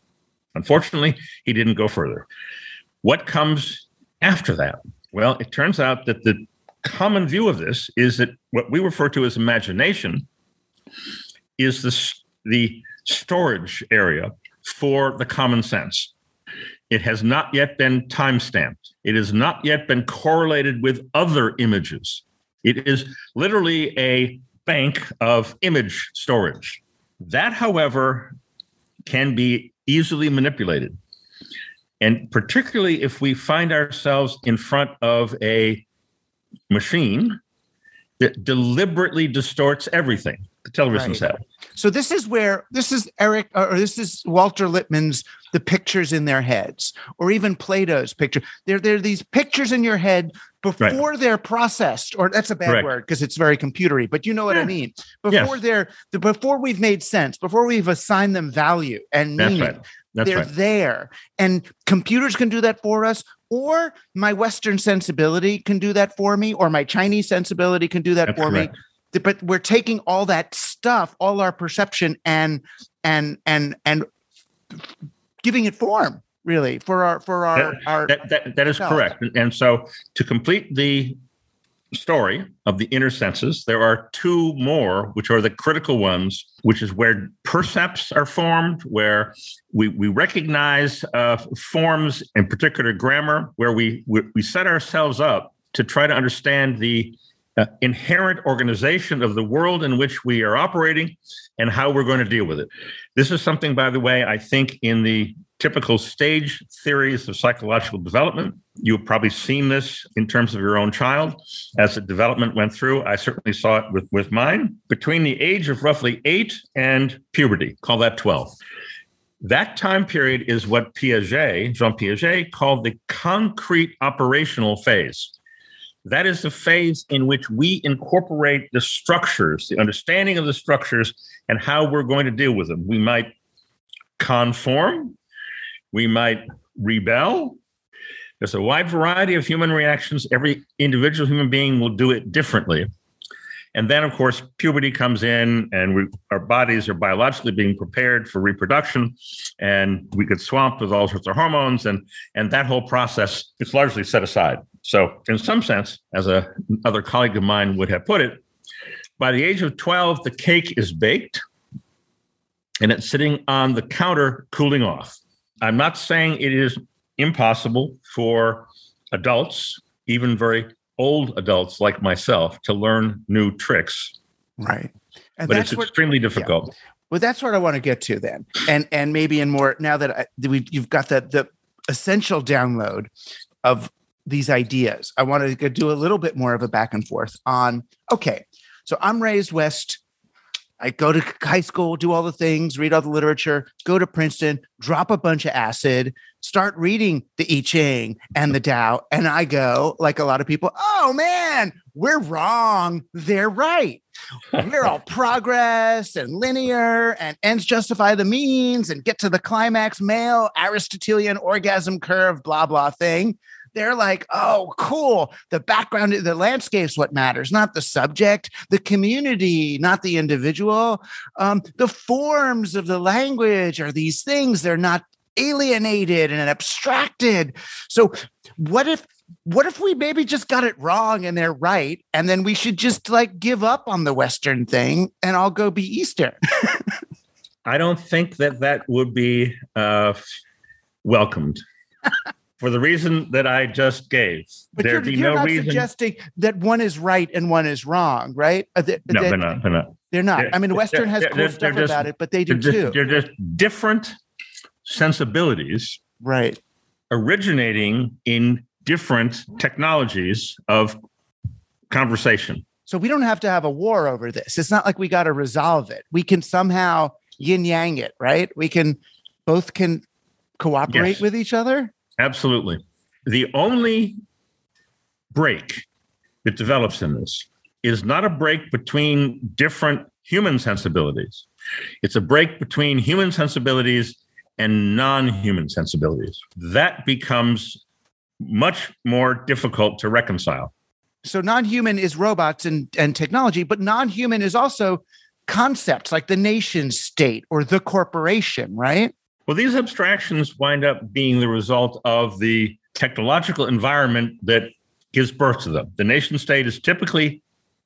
Unfortunately, he didn't go further. What comes after that? Well, it turns out that the common view of this is that what we refer to as imagination is the, the storage area for the common sense. It has not yet been time stamped. It has not yet been correlated with other images. It is literally a bank of image storage. That, however, can be easily manipulated. And particularly if we find ourselves in front of a machine that deliberately distorts everything, the television right. set. So this is where this is Eric or this is Walter Lippmann's the pictures in their heads, or even Plato's picture. There, there are these pictures in your head before right. they're processed, or that's a bad Correct. word because it's very computery, but you know what yeah. I mean. Before yes. they're before we've made sense, before we've assigned them value and meaning. That's right. That's they're right. there. And computers can do that for us, or my Western sensibility can do that for me, or my Chinese sensibility can do that That's for correct. me. But we're taking all that stuff, all our perception, and and and and giving it form really for our for our that, our that, that, that is correct. And, and so to complete the story of the inner senses, there are two more, which are the critical ones, which is where percepts are formed, where we, we recognize uh, forms, in particular grammar, where we, we, we set ourselves up to try to understand the uh, inherent organization of the world in which we are operating and how we're going to deal with it. This is something, by the way, I think in the typical stage theories of psychological development. You've probably seen this in terms of your own child as the development went through. I certainly saw it with, with mine. Between the age of roughly eight and puberty, call that 12. That time period is what Piaget, Jean Piaget, called the concrete operational phase. That is the phase in which we incorporate the structures, the understanding of the structures, and how we're going to deal with them. We might conform, we might rebel. There's a wide variety of human reactions. Every individual human being will do it differently. And then, of course, puberty comes in, and we, our bodies are biologically being prepared for reproduction, and we get swamped with all sorts of hormones, and and that whole process is largely set aside. So, in some sense, as a other colleague of mine would have put it, by the age of twelve, the cake is baked, and it's sitting on the counter cooling off. I'm not saying it is impossible for adults, even very old adults like myself, to learn new tricks. Right. And but it's what, extremely difficult. well, that's what I want to get to then. And and maybe in more now that I, that we you've got the the essential download of these ideas. I want to do a little bit more of a back and forth on okay. So I'm raised West I go to high school, do all the things, read all the literature, go to Princeton, drop a bunch of acid, start reading the I Ching and the Tao. And I go, like a lot of people, oh man, we're wrong. They're right. We're all progress and linear and ends justify the means and get to the climax male Aristotelian orgasm curve, blah, blah thing they're like, oh, cool. The background, the landscape's what matters, not the subject, the community, not the individual. Um, the forms of the language are these things. They're not alienated and abstracted. So, what if what if we maybe just got it wrong and they're right and then we should just like give up on the western thing and i'll go be eastern i don't think that that would be uh, welcomed for the reason that I just gave. But you're, be you're no not reason. suggesting that one is right and one is wrong, right? Uh, that- no, that- they're not. They're not. They're not. They're- I mean, Western has cool stuff just- about it, but they do They're too. just, they're just different sensibilities right. originating in different technologies of conversation. So we don't have to have a war over this. It's not like we got to resolve it. We can somehow yin yang it, right? We can both can cooperate Yes. with each other. Absolutely. The only break that develops in this is not a break between different human sensibilities. It's a break between human sensibilities and non human sensibilities. That becomes much more difficult to reconcile. So non-human is robots and, and technology, but non-human is also concepts like the nation state or the corporation, right? Well, these abstractions wind up being the result of the technological environment that gives birth to them. The nation state is typically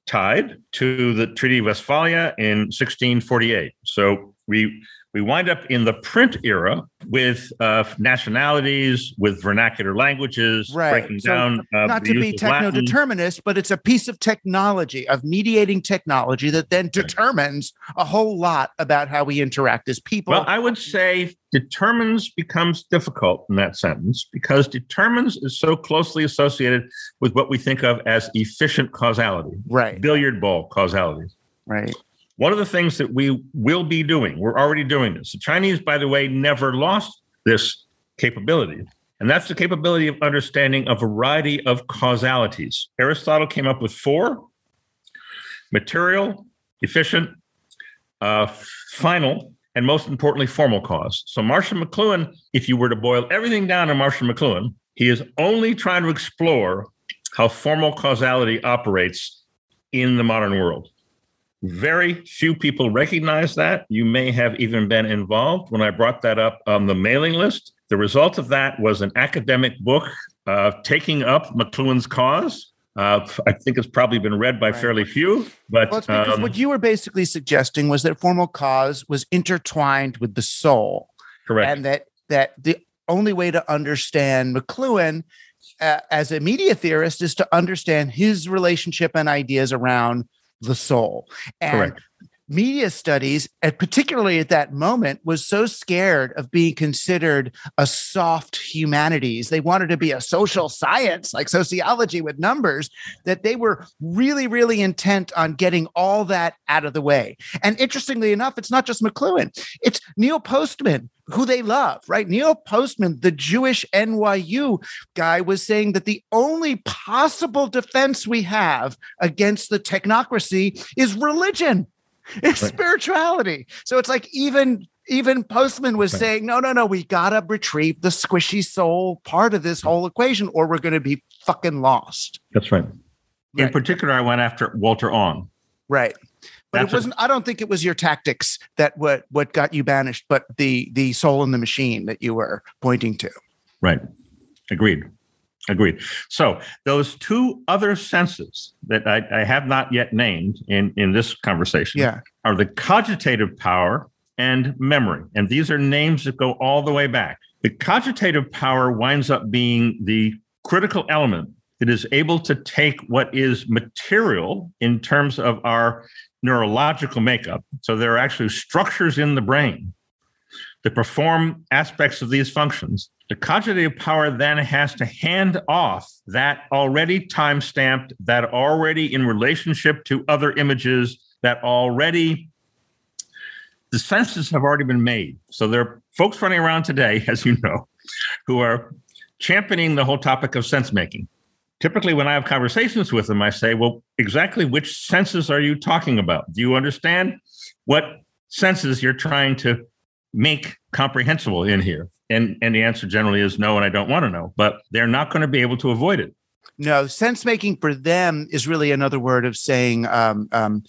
tied to the Treaty of Westphalia in 1648. So we we wind up in the print era with uh, nationalities, with vernacular languages, Right. breaking So down. Uh, Not to be techno-determinist, but it's a piece of technology, of mediating technology that then determines a whole lot about how we interact as people. Well, I would say determines becomes difficult in that sentence because determines is so closely associated with what we think of as efficient causality, right, billiard ball causality. right. One of the things that we will be doing, we're already doing this. The Chinese, by the way, never lost this capability. And that's the capability of understanding a variety of causalities. Aristotle came up with four material, efficient, uh, final, and most importantly, formal cause. So, Marshall McLuhan, if you were to boil everything down to Marshall McLuhan, he is only trying to explore how formal causality operates in the modern world. Very few people recognize that. You may have even been involved when I brought that up on the mailing list. The result of that was an academic book uh, taking up McLuhan's cause. Uh, I think it's probably been read by right. fairly few, but well, because um, what you were basically suggesting was that formal cause was intertwined with the soul, correct, and that that the only way to understand McLuhan uh, as a media theorist is to understand his relationship and ideas around the soul. And Correct media studies, and particularly at that moment, was so scared of being considered a soft humanities. They wanted to be a social science like sociology with numbers, that they were really, really intent on getting all that out of the way. And interestingly enough, it's not just McLuhan, it's Neil Postman. Who they love, right? Neil Postman, the Jewish NYU guy, was saying that the only possible defense we have against the technocracy is religion it's right. spirituality. So it's like even even Postman was right. saying, no, no, no, we gotta retrieve the squishy soul part of this whole equation, or we're gonna be fucking lost. That's right. In particular, I went after Walter Ong. Right. But That's it wasn't. A, I don't think it was your tactics that what what got you banished, but the the soul in the machine that you were pointing to. Right. Agreed. Agreed. So those two other senses that I, I, have not yet named in, in this conversation yeah. are the cogitative power and memory. And these are names that go all the way back. The cogitative power winds up being the critical element that is able to take what is material in terms of our neurological makeup. So there are actually structures in the brain that perform aspects of these functions the cogitative power then has to hand off that already time stamped, that already in relationship to other images, that already the senses have already been made. So there are folks running around today, as you know, who are championing the whole topic of sense making. Typically, when I have conversations with them, I say, Well, exactly which senses are you talking about? Do you understand what senses you're trying to make comprehensible in here? And and the answer generally is no, and I don't want to know. But they're not going to be able to avoid it. No, sense making for them is really another word of saying um, um,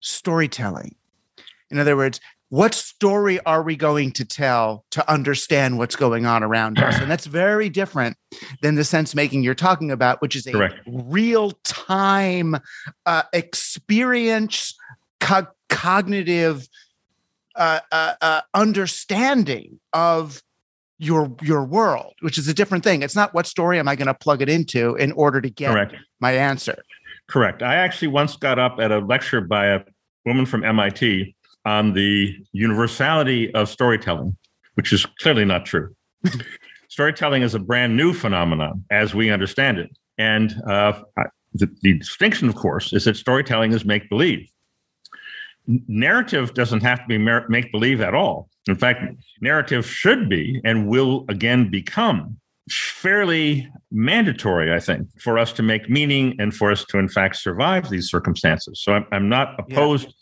storytelling. In other words, what story are we going to tell to understand what's going on around us? And that's very different than the sense making you're talking about, which is a real time uh, experience, co- cognitive uh, uh, uh, understanding of your your world, which is a different thing. It's not what story am I going to plug it into in order to get Correct. my answer. Correct. I actually once got up at a lecture by a woman from MIT on the universality of storytelling, which is clearly not true. storytelling is a brand new phenomenon as we understand it. And uh, the, the distinction, of course, is that storytelling is make believe narrative doesn't have to be make believe at all. In fact, narrative should be and will again become fairly mandatory, I think, for us to make meaning and for us to, in fact, survive these circumstances. So I'm, I'm not opposed yeah.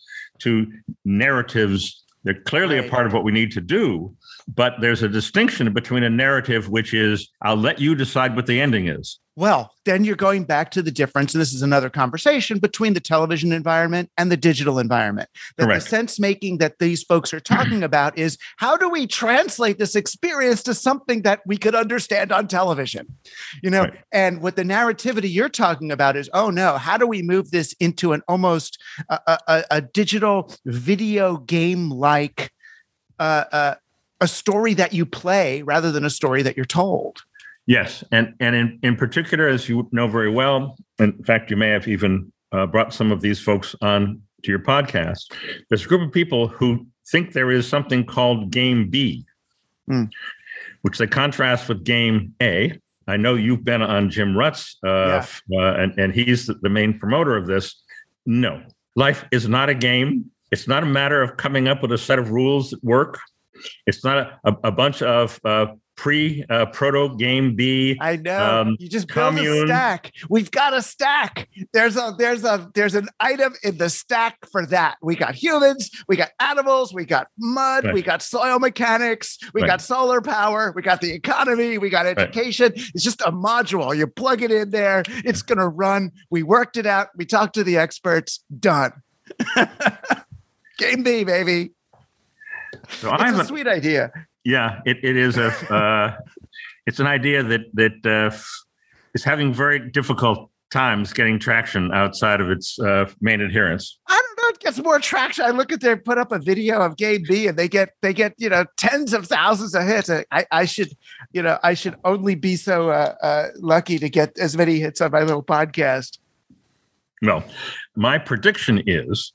to narratives. They're clearly right. a part of what we need to do. But there's a distinction between a narrative, which is, I'll let you decide what the ending is, well, then you're going back to the difference, and this is another conversation between the television environment and the digital environment. That Correct. the sense making that these folks are talking about is how do we translate this experience to something that we could understand on television? You know, right. and what the narrativity you're talking about is, oh no, how do we move this into an almost a, a, a digital video game like uh, uh, a story that you play rather than a story that you're told? Yes, and and in, in particular, as you know very well, in fact, you may have even uh, brought some of these folks on to your podcast. There's a group of people who think there is something called Game B, mm. which they contrast with Game A. I know you've been on Jim Rutt's, uh, yeah. uh, and and he's the main promoter of this. No, life is not a game. It's not a matter of coming up with a set of rules that work. It's not a, a, bunch of uh, pre uh, proto game B. I know. Um, you just build commune. a stack. We've got a stack. There's a there's a there's an item in the stack for that. We got humans, we got animals, we got mud, right. we got soil mechanics, we right. got solar power, we got the economy, we got education. Right. It's just a module. You plug it in there, it's gonna run. We worked it out. We talked to the experts. Done. game B, baby. So it's I have a sweet idea. Yeah, it, it is a uh, it's an idea that that uh, is having very difficult times getting traction outside of its uh, main adherents. I don't know. It gets more traction. I look at their put up a video of Game B, and they get they get you know tens of thousands of hits. I, I should you know I should only be so uh, uh, lucky to get as many hits on my little podcast. Well, my prediction is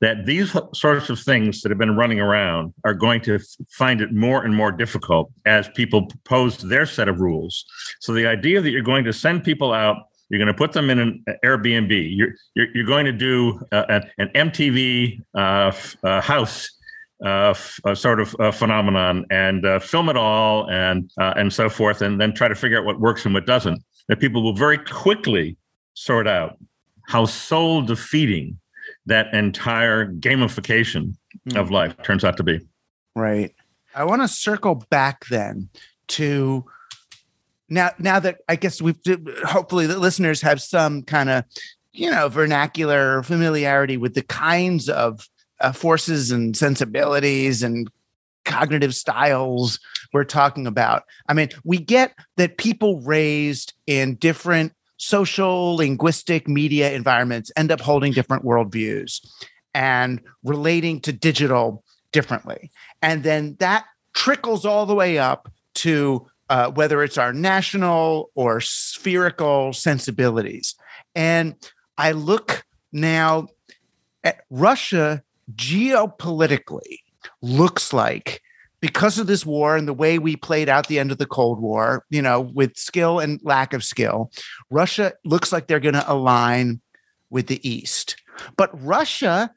that these sorts of things that have been running around are going to find it more and more difficult as people propose their set of rules. So the idea that you're going to send people out, you're going to put them in an Airbnb, you're you're, you're going to do uh, an MTV uh, uh, house. Uh, f- sort of uh, phenomenon and uh, film it all and and so forth and then try to figure out what works and what doesn't that people will very quickly sort out how soul defeating that entire gamification mm. of life turns out to be. Right. I want to circle back then to now now that I guess we've hopefully the listeners have some kind of you know vernacular familiarity with the kinds of uh, forces and sensibilities and cognitive styles we're talking about. I mean, we get that people raised in different social, linguistic, media environments end up holding different worldviews and relating to digital differently. And then that trickles all the way up to uh, whether it's our national or spherical sensibilities. And I look now at Russia geopolitically looks like because of this war and the way we played out the end of the Cold War, you know, with skill and lack of skill, Russia looks like they're going to align with the East. But Russia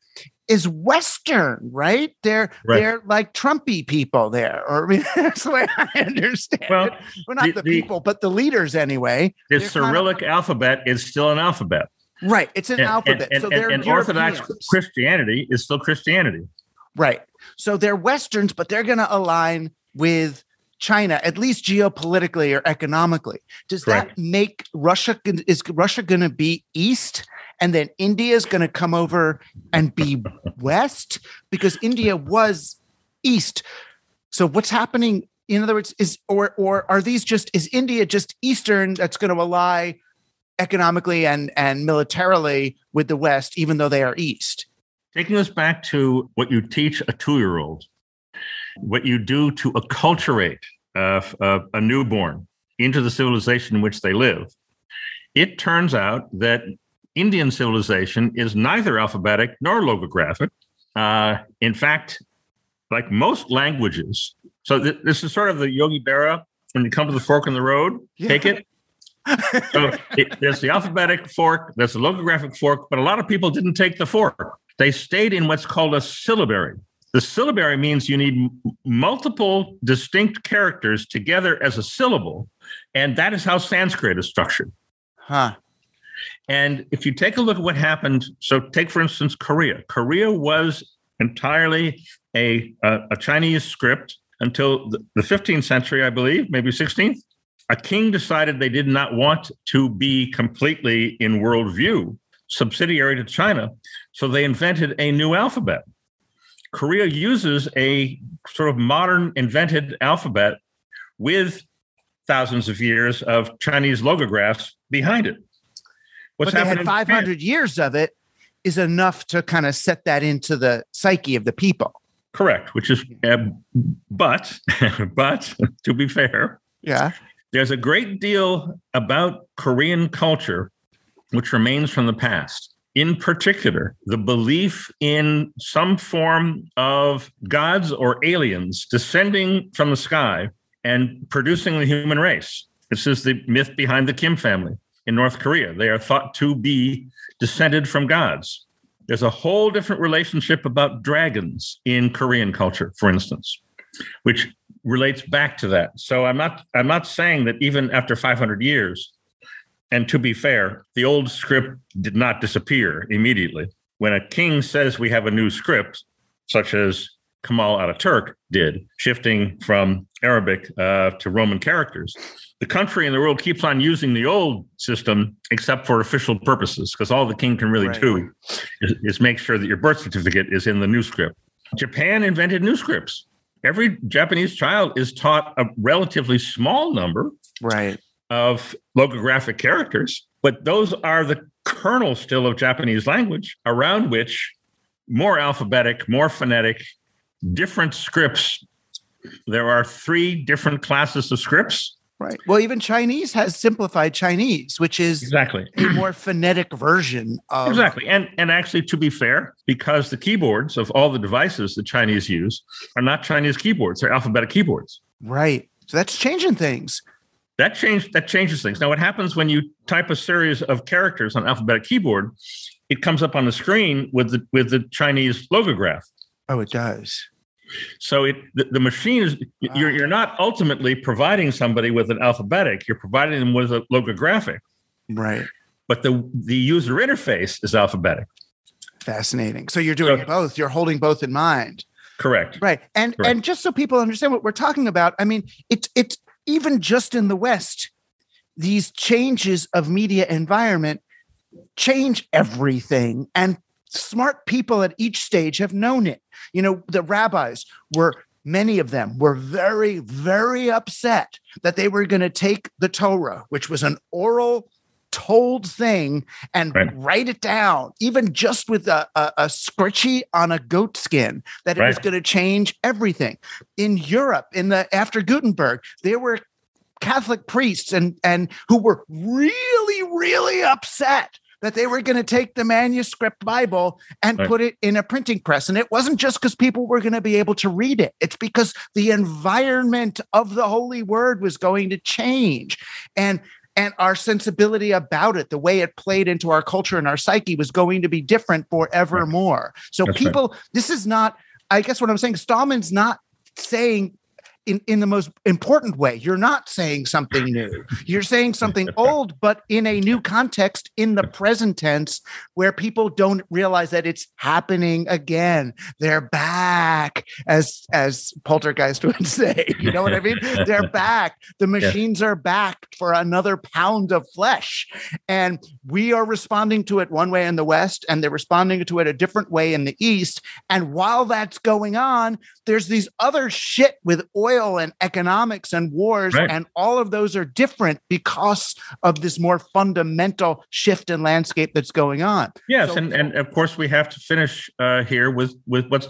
is Western, right? They're right. they're like Trumpy people there, or I mean, that's the way I understand well, it. Well, not the, the, people, but the leaders anyway. The Cyrillic kind of, alphabet is still an alphabet. Right, it's an and, alphabet. And, so and, and Orthodox Christianity is still Christianity. Right. So they're Westerns, but they're going to align with China, at least geopolitically or economically. Does Correct. that make Russia is Russia going to be east and then India is going to come over and be west because India was east. So what's happening in other words is or or are these just is India just eastern that's going to ally economically and and militarily with the west even though they are east? Taking us back to what you teach a two year old, what you do to acculturate uh, a, a newborn into the civilization in which they live, it turns out that Indian civilization is neither alphabetic nor logographic. Uh, in fact, like most languages, so th- this is sort of the Yogi Berra when you come to the fork in the road, yeah. take it. so it, there's the alphabetic fork, there's the logographic fork, but a lot of people didn't take the fork. They stayed in what's called a syllabary. The syllabary means you need multiple distinct characters together as a syllable. And that is how Sanskrit is structured. Huh. And if you take a look at what happened, so take, for instance, Korea. Korea was entirely a, a, a Chinese script until the, the 15th century, I believe, maybe 16th. A king decided they did not want to be completely in worldview subsidiary to China. So they invented a new alphabet. Korea uses a sort of modern invented alphabet with thousands of years of Chinese logographs behind it. What's but they had 500 years of it is enough to kind of set that into the psyche of the people. Correct, which is, uh, but, but to be fair, yeah, there's a great deal about Korean culture which remains from the past. In particular, the belief in some form of gods or aliens descending from the sky and producing the human race. This is the myth behind the Kim family in North Korea. They are thought to be descended from gods. There's a whole different relationship about dragons in Korean culture, for instance, which relates back to that. So I'm not I'm not saying that even after 500 years and to be fair, the old script did not disappear immediately. When a king says we have a new script, such as Kemal Ataturk did, shifting from Arabic uh, to Roman characters, the country and the world keeps on using the old system except for official purposes, because all the king can really right. do is, is make sure that your birth certificate is in the new script. Japan invented new scripts. every Japanese child is taught a relatively small number right. Of logographic characters, but those are the kernel still of Japanese language around which more alphabetic, more phonetic, different scripts. There are three different classes of scripts. Right. Well, even Chinese has simplified Chinese, which is exactly a more phonetic version of exactly. And and actually, to be fair, because the keyboards of all the devices the Chinese use are not Chinese keyboards; they're alphabetic keyboards. Right. So that's changing things. That change that changes things. Now, what happens when you type a series of characters on an alphabetic keyboard? It comes up on the screen with the with the Chinese logograph. Oh, it does. So it the, the machine is wow. you're you're not ultimately providing somebody with an alphabetic, you're providing them with a logographic. Right. But the the user interface is alphabetic. Fascinating. So you're doing so, both. You're holding both in mind. Correct. Right. And correct. and just so people understand what we're talking about, I mean, it's it's even just in the West, these changes of media environment change everything. And smart people at each stage have known it. You know, the rabbis were many of them were very, very upset that they were going to take the Torah, which was an oral told thing, and right. write it down, even just with a, a, a scritchy on a goat skin, that it right. was going to change everything. In Europe, in the after Gutenberg, there were Catholic priests and and who were really, really upset that they were going to take the manuscript Bible and right. put it in a printing press. And it wasn't just because people were going to be able to read it, it's because the environment of the Holy Word was going to change. And and our sensibility about it, the way it played into our culture and our psyche was going to be different forevermore. So, That's people, right. this is not, I guess what I'm saying, Stahlman's not saying in, in the most important way. You're not saying something new. You're saying something old, but in a new context in the present tense where people don't realize that it's happening again. They're back, as as poltergeist would say. You know what I mean? They're back. The machines yeah. are back for another pound of flesh. And we are responding to it one way in the West, and they're responding to it a different way in the East. And while that's going on, there's these other shit with oil oil and economics and wars, right. and all of those are different because of this more fundamental shift in landscape that's going on. Yes, so, and, and of course we have to finish uh, here with with what's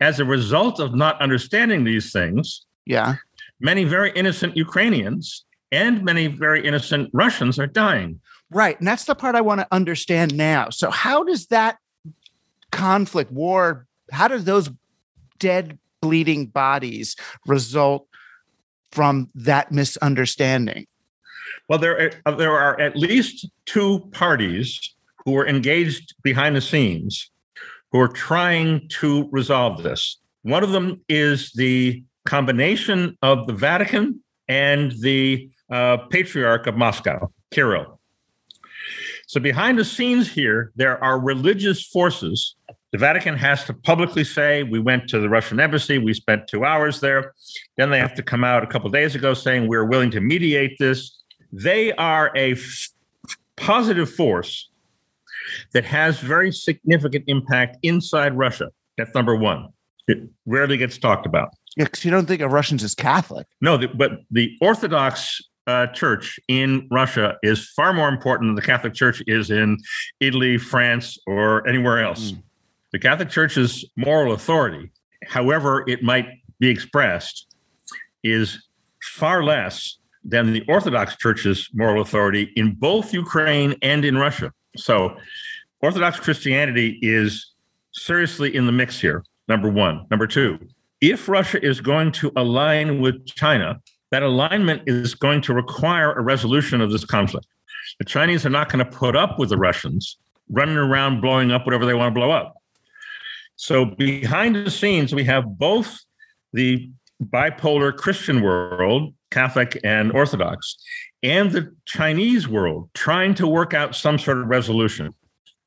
as a result of not understanding these things. Yeah, many very innocent Ukrainians and many very innocent Russians are dying. Right, and that's the part I want to understand now. So how does that conflict, war, how do those dead bleeding bodies result from that misunderstanding? Well, there are, uh, there are at least two parties who are engaged behind the scenes who are trying to resolve this. One of them is the combination of the Vatican and the uh, Patriarch of Moscow, Kirill. So, behind the scenes here, there are religious forces the Vatican has to publicly say, we went to the Russian embassy, we spent two hours there. Then they have to come out a couple days ago saying, we're willing to mediate this. They are a f- positive force that has very significant impact inside Russia. That's number one. It rarely gets talked about. Yeah, because you don't think of Russians as Catholic. No, the, but the Orthodox uh, church in Russia is far more important than the Catholic Church is in Italy, France, or anywhere else. Mm. The Catholic Church's moral authority, however it might be expressed, is far less than the Orthodox Church's moral authority in both Ukraine and in Russia. So, Orthodox Christianity is seriously in the mix here, number one. Number two, if Russia is going to align with China, that alignment is going to require a resolution of this conflict. The Chinese are not going to put up with the Russians running around blowing up whatever they want to blow up. So behind the scenes, we have both the bipolar Christian world, Catholic and Orthodox, and the Chinese world trying to work out some sort of resolution.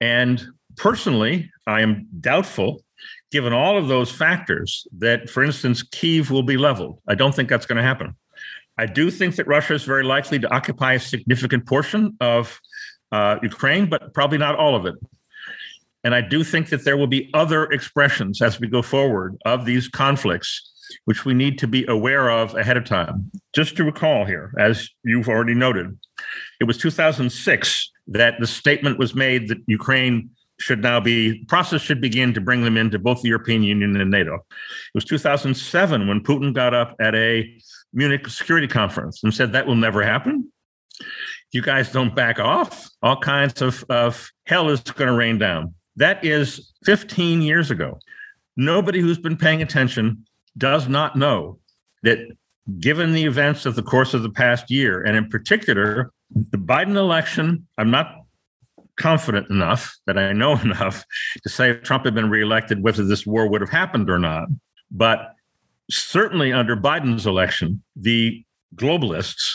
And personally, I am doubtful, given all of those factors, that, for instance, Kiev will be leveled. I don't think that's going to happen. I do think that Russia is very likely to occupy a significant portion of uh, Ukraine, but probably not all of it. And I do think that there will be other expressions as we go forward of these conflicts which we need to be aware of ahead of time. Just to recall here, as you've already noted, it was 2006 that the statement was made that Ukraine should now be process should begin to bring them into both the European Union and NATO. It was 2007 when Putin got up at a Munich security conference and said that will never happen. You guys don't back off. All kinds of, of hell is going to rain down. That is 15 years ago. Nobody who's been paying attention does not know that given the events of the course of the past year, and in particular, the Biden election, I'm not confident enough that I know enough to say if Trump had been reelected, whether this war would have happened or not. But certainly under Biden's election, the globalists,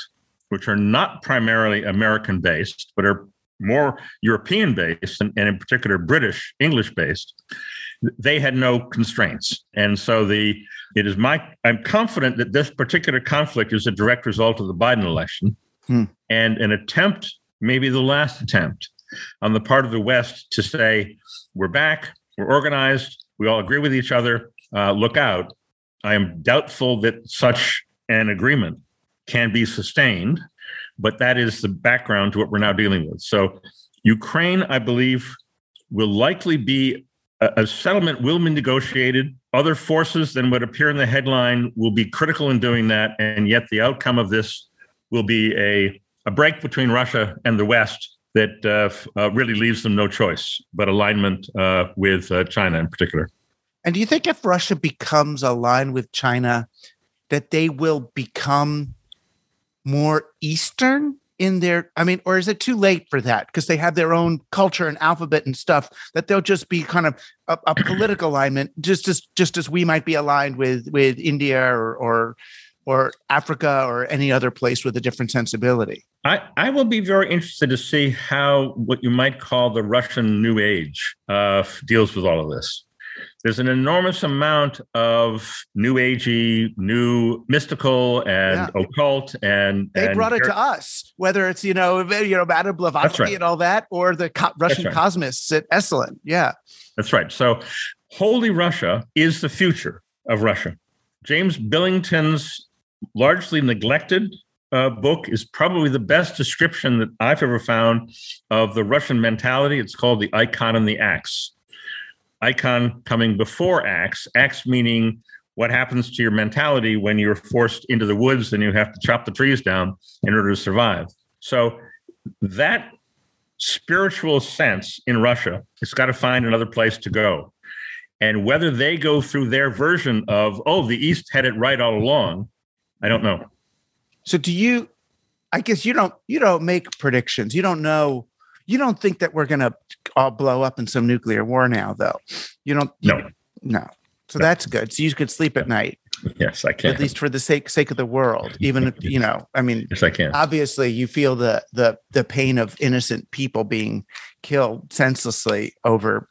which are not primarily American based, but are more European based and, and in particular British, English based, they had no constraints. And so the it is my I'm confident that this particular conflict is a direct result of the Biden election hmm. and an attempt, maybe the last attempt, on the part of the West to say, we're back, we're organized, we all agree with each other, uh, look out. I am doubtful that such an agreement can be sustained, but that is the background to what we're now dealing with. So, Ukraine, I believe, will likely be a, a settlement will be negotiated. Other forces than what appear in the headline will be critical in doing that, and yet the outcome of this will be a, a break between Russia and the West that uh, uh, really leaves them no choice but alignment uh, with uh, China in particular. And do you think if Russia becomes aligned with China, that they will become more Eastern in their? I mean, or is it too late for that because they have their own culture and alphabet and stuff that they'll just be kind of a, a political alignment, just as just as we might be aligned with with India or or or Africa or any other place with a different sensibility. I, I will be very interested to see how what you might call the Russian New Age uh, deals with all of this. There's an enormous amount of new agey, new mystical and yeah. occult, and they and brought it to us. Whether it's you know you know Madame Blavatsky right. and all that, or the co- Russian right. cosmists at Esalen. Yeah, that's right. So, Holy Russia is the future of Russia. James Billington's largely neglected uh, book is probably the best description that I've ever found of the Russian mentality. It's called The Icon and the Axe. Icon coming before axe, axe meaning what happens to your mentality when you're forced into the woods and you have to chop the trees down in order to survive. So that spiritual sense in Russia, it's got to find another place to go. And whether they go through their version of, oh, the East had it right all along, I don't know. So do you I guess you don't you don't make predictions. You don't know you don't think that we're going to all blow up in some nuclear war now though. You don't No. No. So no. that's good. So you could sleep at night. Yes, I can. At least for the sake sake of the world. Even if, you know, I mean Yes, I can. Obviously you feel the the the pain of innocent people being killed senselessly over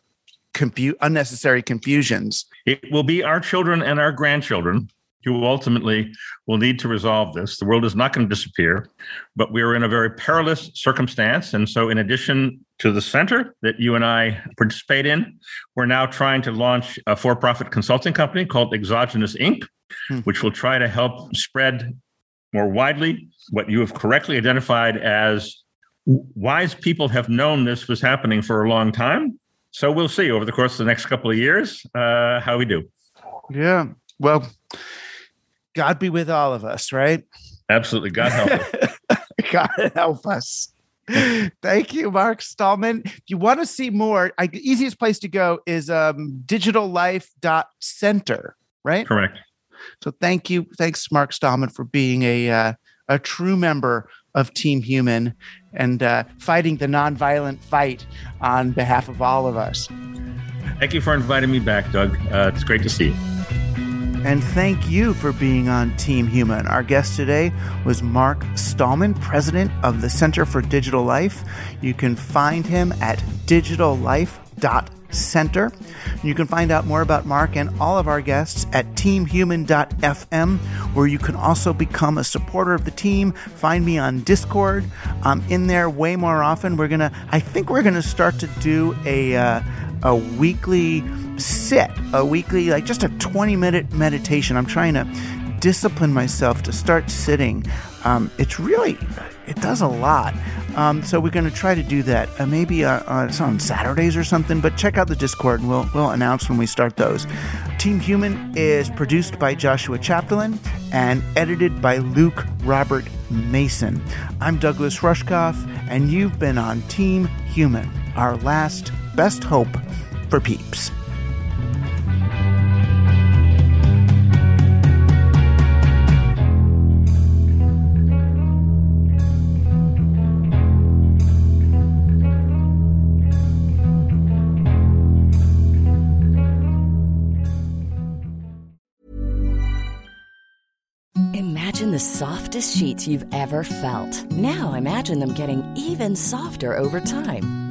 confu- unnecessary confusions. It will be our children and our grandchildren who ultimately will need to resolve this. The world is not going to disappear, but we are in a very perilous circumstance. And so, in addition to the center that you and I participate in, we're now trying to launch a for profit consulting company called Exogenous Inc., hmm. which will try to help spread more widely what you have correctly identified as wise people have known this was happening for a long time. So, we'll see over the course of the next couple of years uh, how we do. Yeah. Well, God be with all of us, right? Absolutely. God help us. God help us. Thank you, Mark Stahlman. If you want to see more, I, the easiest place to go is um, digitallife.center, right? Correct. So thank you. Thanks, Mark Stahlman, for being a, uh, a true member of Team Human and uh, fighting the nonviolent fight on behalf of all of us. Thank you for inviting me back, Doug. Uh, it's great to see you. And thank you for being on Team Human. Our guest today was Mark Stahlman, president of the Center for Digital Life. You can find him at digitallife.center. You can find out more about Mark and all of our guests at teamhuman.fm, where you can also become a supporter of the team. Find me on Discord. I'm in there way more often. We're to, I think we're to start to do a, uh, a weekly sit, a weekly, like just a 20 minute meditation. I'm trying to discipline myself to start sitting. Um, it's really, it does a lot. Um, so we're going to try to do that. Uh, maybe uh, uh, on Saturdays or something. But check out the Discord, and we'll we'll announce when we start those. Team Human is produced by Joshua Chaplin and edited by Luke Robert Mason. I'm Douglas Rushkoff, and you've been on Team Human, our last best hope for peeps. Imagine the softest sheets you've ever felt. Now imagine them getting even softer over time.